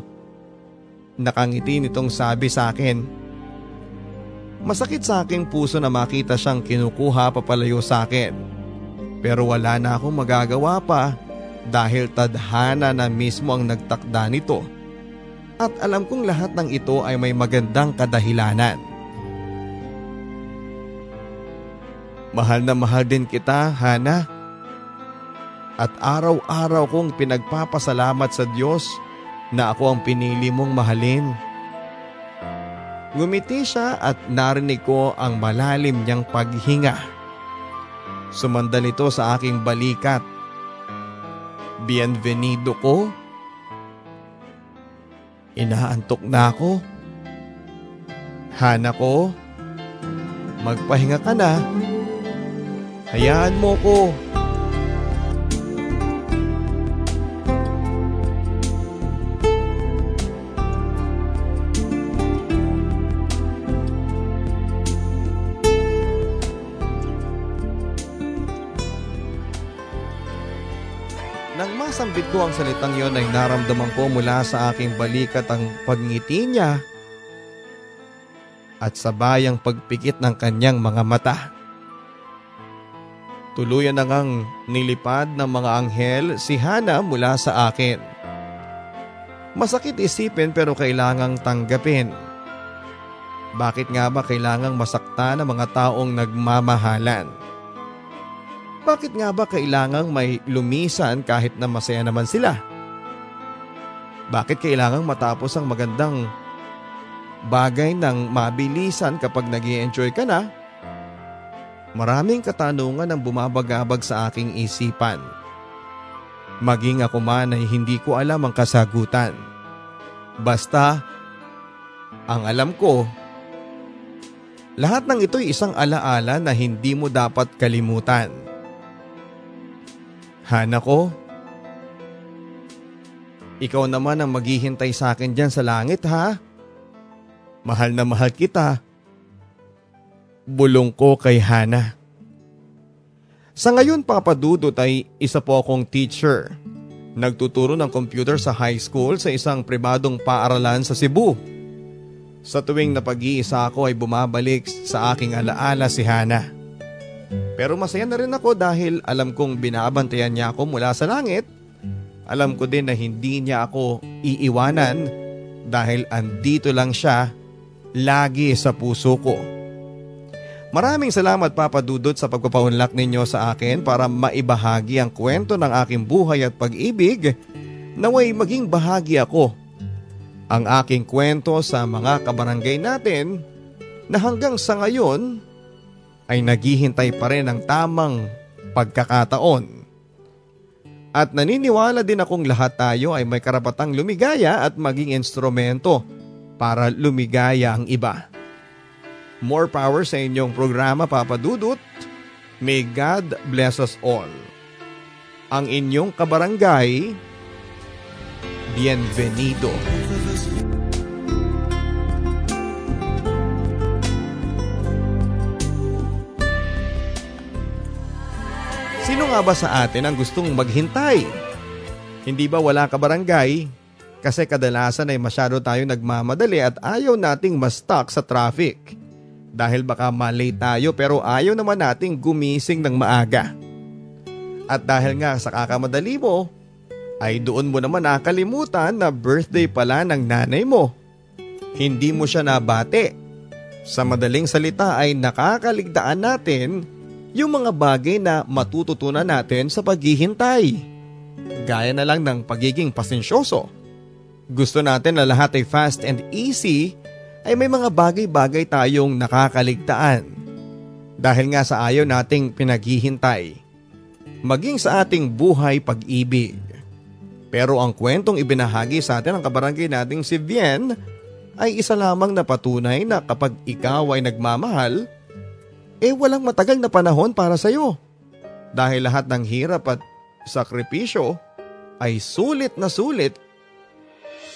Nakangiti nitong sabi sa akin. Masakit sa aking puso na makita siyang kinukuha papalayo sa akin. Pero wala na akong magagawa pa dahil tadhana na mismo ang nagtakda nito. At alam kong lahat ng ito ay may magandang kadahilanan. Mahal na mahal din kita, Hana. At araw-araw kong pinagpapasalamat sa Diyos na ako ang pinili mong mahalin. Ngumiti siya at narinig ko ang malalim niyang paghinga. Sumandal ito sa aking balikat. Bienvenido ko. Inaantok na ako. Hana ko, magpahinga ka na. Hayaan mo ko. Salitang yon ay naramdaman ko mula sa aking balikat ang pagngiti niya at sabayang pagpikit ng kanyang mga mata. Tuluyan na ngang nilipad ng mga anghel si Hana mula sa akin. Masakit isipin pero kailangang tanggapin. Bakit nga ba kailangang masakta ng mga taong nagmamahalan? Bakit nga ba kailangang may lumisan kahit na masaya naman sila? Bakit kailangang matapos ang magandang bagay ng mabilisan kapag nag enjoy ka na? Maraming katanungan ang bumabagabag sa aking isipan. Maging ako man ay hindi ko alam ang kasagutan. Basta, ang alam ko, lahat ng ito'y isang alaala na hindi mo dapat kalimutan. Hana ko, Ikaw naman ang maghihintay sa akin dyan sa langit ha. Mahal na mahal kita. Bulong ko kay Hana. Sa ngayon papadudot ay isa po akong teacher. Nagtuturo ng computer sa high school sa isang pribadong paaralan sa Cebu. Sa tuwing napag-iisa ako ay bumabalik sa aking alaala si Hana. Pero masaya na rin ako dahil alam kong binabantayan niya ako mula sa langit alam ko din na hindi niya ako iiwanan dahil andito lang siya lagi sa puso ko. Maraming salamat Papa Dudot sa pagpapaunlak ninyo sa akin para maibahagi ang kwento ng aking buhay at pag-ibig naway maging bahagi ako. Ang aking kwento sa mga kabarangay natin na hanggang sa ngayon ay naghihintay pa rin ng tamang pagkakataon at naniniwala din akong lahat tayo ay may karapatang lumigaya at maging instrumento para lumigaya ang iba. More power sa inyong programa Papa Dudut. May God bless us all. Ang inyong kabarangay, Bienvenido. Bienvenido. Sino nga ba sa atin ang gustong maghintay? Hindi ba wala ka barangay? Kasi kadalasan ay masyado tayo nagmamadali at ayaw nating ma-stuck sa traffic. Dahil baka malate tayo pero ayaw naman nating gumising ng maaga. At dahil nga sa kakamadali mo, ay doon mo naman nakalimutan na birthday pala ng nanay mo. Hindi mo siya nabate. Sa madaling salita ay nakakaligtaan natin yung mga bagay na matututunan natin sa paghihintay. Gaya na lang ng pagiging pasensyoso. Gusto natin na lahat ay fast and easy ay may mga bagay-bagay tayong nakakaligtaan. Dahil nga sa ayaw nating pinaghihintay. Maging sa ating buhay pag-ibig. Pero ang kwentong ibinahagi sa atin ng kabarangay nating si Vien ay isa lamang na patunay na kapag ikaw ay nagmamahal, eh walang matagal na panahon para sa iyo. Dahil lahat ng hirap at sakripisyo ay sulit na sulit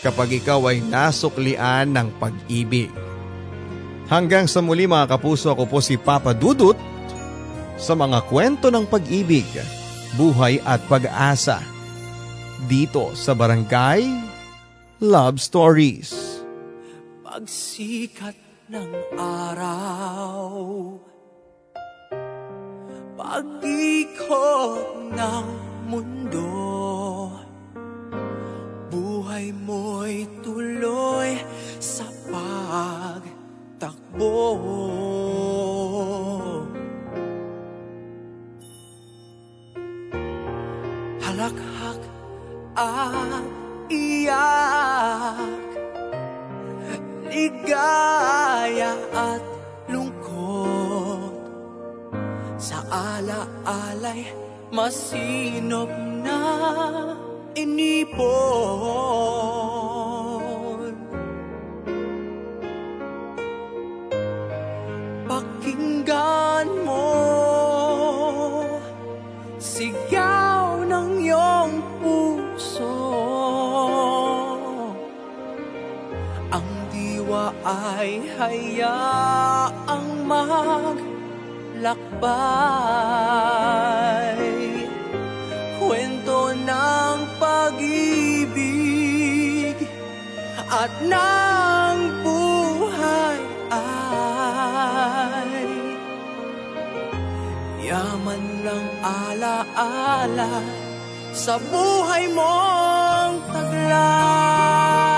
kapag ikaw ay nasuklian ng pag-ibig. Hanggang sa muli mga kapuso ako po si Papa Dudut sa mga kwento ng pag-ibig, buhay at pag-asa dito sa Barangay Love Stories. Pagsikat ng araw pag-ikot ng mundo Buhay mo'y tuloy sa pagtakbo. Halakhak at iyak Ligaya at Sa ala-alay masinop na inipon. Pakinggan mo Sigaw ng iyong puso. Ang diwa ay hayaang mag lakbay Kwento ng pag-ibig at ng buhay ay Yaman ng alaala sa buhay mong taglay